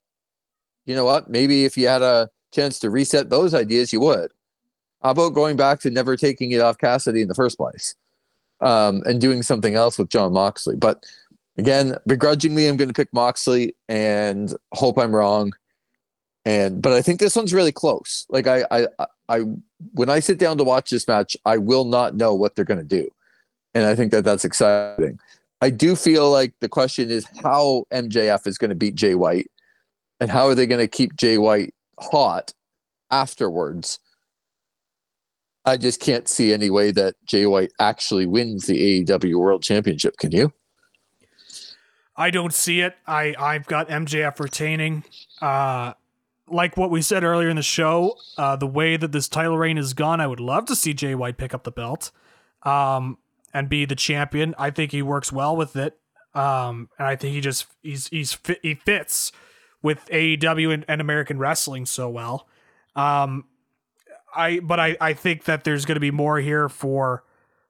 you know what, maybe if you had a chance to reset those ideas, you would. How about going back to never taking it off Cassidy in the first place um, and doing something else with Jon Moxley? But again, begrudgingly, I'm going to pick Moxley and hope I'm wrong. And but I think this one's really close. Like I, I, I, when I sit down to watch this match, I will not know what they're going to do, and I think that that's exciting. I do feel like the question is how MJF is going to beat Jay White, and how are they going to keep Jay White hot afterwards. I just can't see any way that Jay White actually wins the AEW World Championship. Can you? I don't see it. I I've got MJF retaining. Uh, like what we said earlier in the show, uh, the way that this title reign has gone, I would love to see Jay White pick up the belt, um, and be the champion. I think he works well with it, um, and I think he just he's he's he fits with AEW and, and American wrestling so well. Um, I but I I think that there's going to be more here for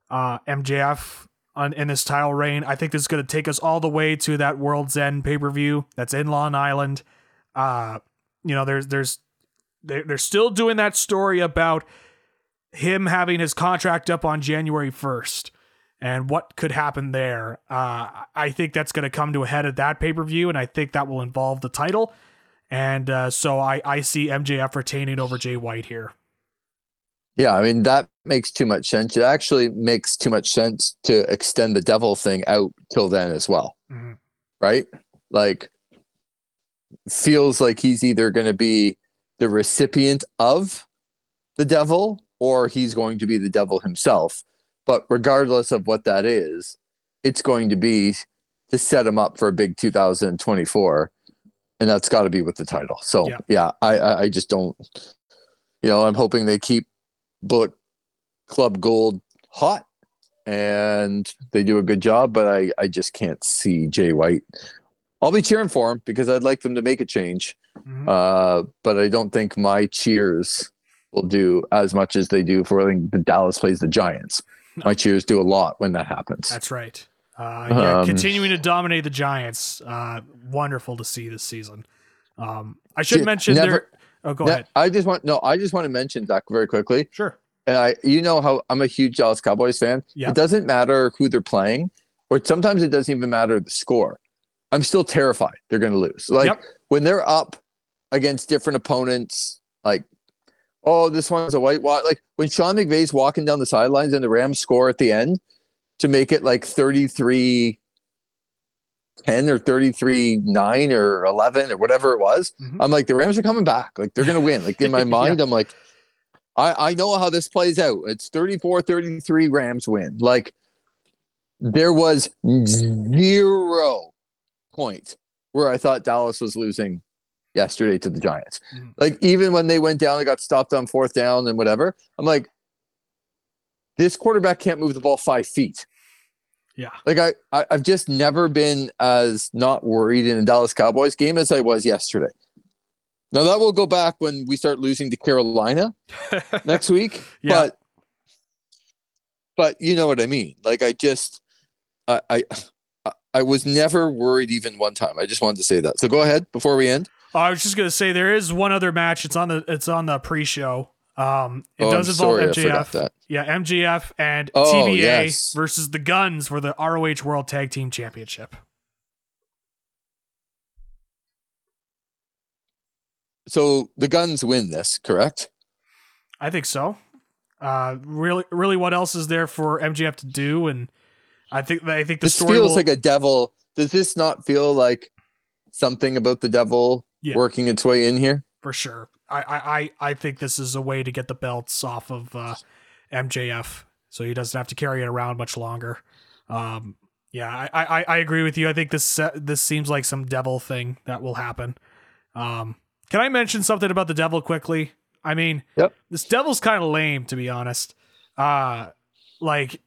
uh, MJF on in this title reign. I think this is going to take us all the way to that World's End pay per view that's in Long Island. Uh, you know, there's there's they're, they're still doing that story about him having his contract up on January 1st and what could happen there. Uh, I think that's going to come to a head at that pay per view, and I think that will involve the title. And uh, so I, I see MJF retaining over Jay White here. Yeah, I mean that makes too much sense. It actually makes too much sense to extend the devil thing out till then as well. Mhm. Right? Like feels like he's either going to be the recipient of the devil or he's going to be the devil himself. But regardless of what that is, it's going to be to set him up for a big 2024 and that's got to be with the title. So Yeah. yeah, I, I just don't you know, I'm hoping they keep Bullet Club Gold hot and they do a good job, but I, I just can't see Jay White. I'll be cheering for him because I'd like them to make a change. Mhm. Uh, but I don't think my cheers will do as much as they do for when the Dallas plays the Giants. My cheers do a lot when that happens. That's right. Uh, yeah, Um, continuing to dominate the Giants. Uh, wonderful to see this season. Um, I should mention never- there. Oh, go Yeah, ahead. I just want no, I just want to mention Zach very quickly. Sure. and I, you know how I'm a huge Dallas Cowboys fan. Yeah. It doesn't matter who they're playing, or sometimes it doesn't even matter the score. I'm still terrified they're going to lose. Like Yep. when they're up against different opponents, like oh, this one's a white watch. Like when Sean McVay's walking down the sidelines and the Rams score at the end to make it like 33 10 or 33 9 or 11 or whatever it was. Mhm. I'm like, the Rams are coming back. Like they're going to win. Like in my Yeah. mind, I'm like, I, I know how this plays out. It's 34 33 Rams win. Like there was zero point where I thought Dallas was losing yesterday to the Giants. Mhm. Like even when they went down and got stopped on fourth down and whatever, I'm like, this quarterback can't move the ball five feet. Yeah. Like I, I I've just never been as not worried in a Dallas Cowboys game as I was yesterday. Now that will go back when we start losing to Carolina next week. Yeah. But but you know what I mean. Like I just I I I was never worried even one time. I just wanted to say that. So go ahead before we end. I was just gonna say there is one other match. It's on the it's on the pre-show. Um, it Oh, does I'm involve sorry, I forgot MJF. that. Yeah, MJF and Oh, TBA yes. versus the Guns for the ROH World Tag Team Championship. So the guns win this, correct? I think so. Uh, really, really, what else is there for MJF to do? And I think I think the This story feels will- like a devil. Does this not feel like something about the devil Yeah. working its way in here? for sure. I, I, I- I think this is a way to get the belts off of uh, MJF, so he doesn't have to carry it around much longer. Um, yeah, I, I, I agree with you. I think this se- this seems like some devil thing that will happen. Um, can I mention something about the devil quickly? I mean, Yep. this devil's kind of lame, to be honest. Uh, like,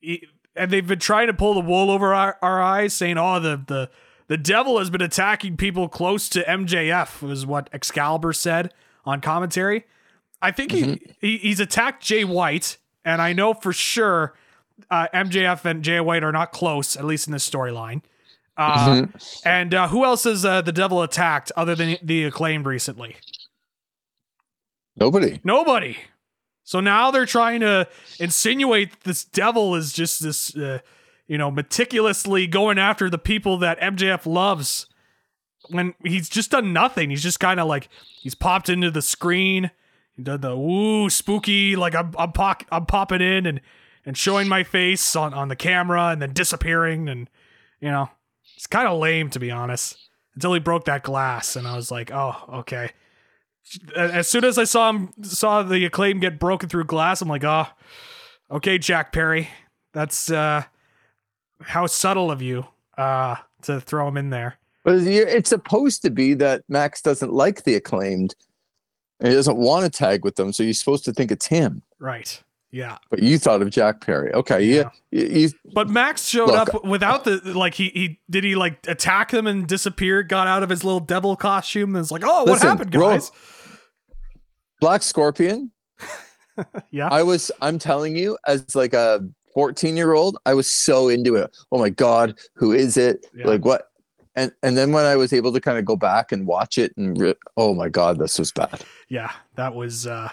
he- and they've been trying to pull the wool over our, our eyes, saying, "Oh, the the the devil has been attacking people close to MJF," was what Excalibur said on commentary. I think he, he he's attacked Jay White, and I know for sure uh, MJF and Jay White are not close, at least in this storyline. Uh, Mhm. And uh, who else has uh, the devil attacked other than the acclaimed recently? Nobody. Nobody. So now they're trying to insinuate this devil is just this, uh, you know, meticulously going after the people that MJF loves when he's just done nothing. He's just kind of like he's popped into the screen, he did the ooh spooky like I'm I'm, pop, I'm popping in and and showing my face on on the camera and then disappearing and you know it's kind of lame to be honest until he broke that glass and I was like oh okay as soon as I saw him saw the acclaim get broken through glass, I'm like, oh, okay, Jack Perry, that's uh, how subtle of you uh, to throw him in there. But it's supposed to be that Max doesn't like the acclaimed. And he doesn't want to tag with them, so you're supposed to think it's him. Right? Yeah. But you thought of Jack Perry. Okay, yeah. You, you, But Max showed Look- up without the like he he did he like attack them and disappear, got out of his little devil costume, and it's like, oh, what Listen, happened, bro- guys? Black Scorpion. Yeah. I was. I'm telling you, as like a 14 year old, I was so into it. Oh my god, who is it? Yeah. Like what? and and then when I was able to kind of go back and watch it, and re- oh my god, this was bad. Yeah, that was uh,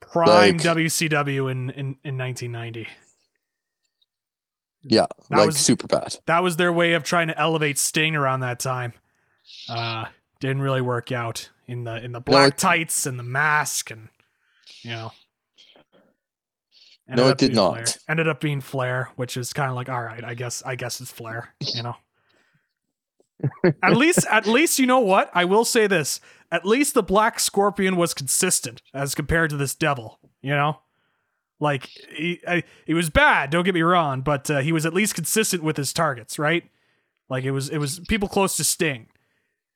prime Like- WCW in, in in 1990. Yeah, That like was- super bad. That was their way of trying to elevate Sting around that time. Uh, didn't really work out in the in the black tights and the mask and you know. No, it did not. Flair. Ended up being Flair, which is kind of like, all right, I guess, I guess it's Flair. You know. at least, at least, you know what? I will say this: at least the Black Scorpion was consistent as compared to this Devil. You know, like he, I, he was bad. Don't get me wrong, but uh, he was at least consistent with his targets, right? Like it was, it was people close to Sting,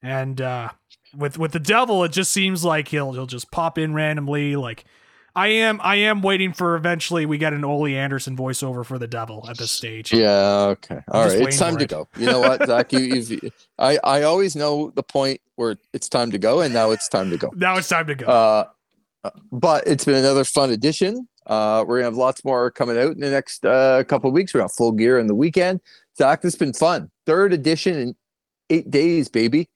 and uh, with with the Devil, it just seems like he'll he'll just pop in randomly. Like I am, I am waiting for eventually we get an Ole Anderson voiceover for the Devil at this stage. Yeah. Okay. All right. It's time to it. go. You know what, Zach? You, you've. I I always know the point where it's time to go, and now it's time to go. Now it's time to go. Uh, but it's been another fun edition. Uh, we're gonna have lots more coming out in the next uh, couple of weeks. We're on full gear in the weekend. Zach, this has been fun. Third edition in eight days, baby.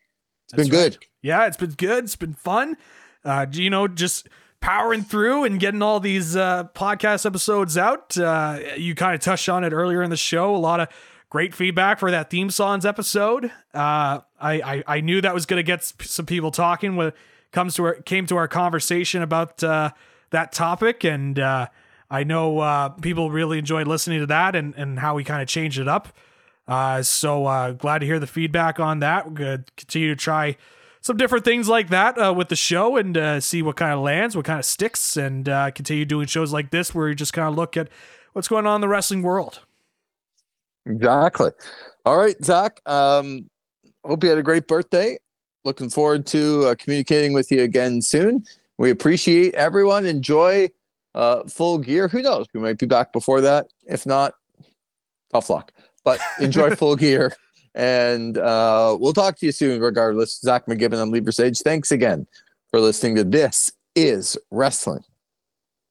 It's been That's good. Yeah, it's been good. It's been fun. Uh, you know, just powering through and getting all these uh, podcast episodes out. Uh, you kind of touched on it earlier in the show. A lot of great feedback for that theme songs episode. Uh, I, I I knew that was going to get some people talking when it comes to our, came to our conversation about uh, that topic, and uh, I know uh, people really enjoyed listening to that and and how we kind of changed it up. So glad to hear the feedback on that. We're gonna continue to try some different things like that uh, with the show and uh, see what kind of lands, what kind of sticks, and uh, continue doing shows like this where you just kind of look at what's going on in the wrestling world. Exactly. All right, Zach. Um, hope you had a great birthday. Looking forward to uh, communicating with you again soon. We appreciate everyone. Enjoy uh, full gear. Who knows? We might be back before that. If not, tough luck. But enjoy full gear. And uh, we'll talk to you soon, regardless. Zach McGibbon on Lee Versage. Thanks again for listening to This is Wrestling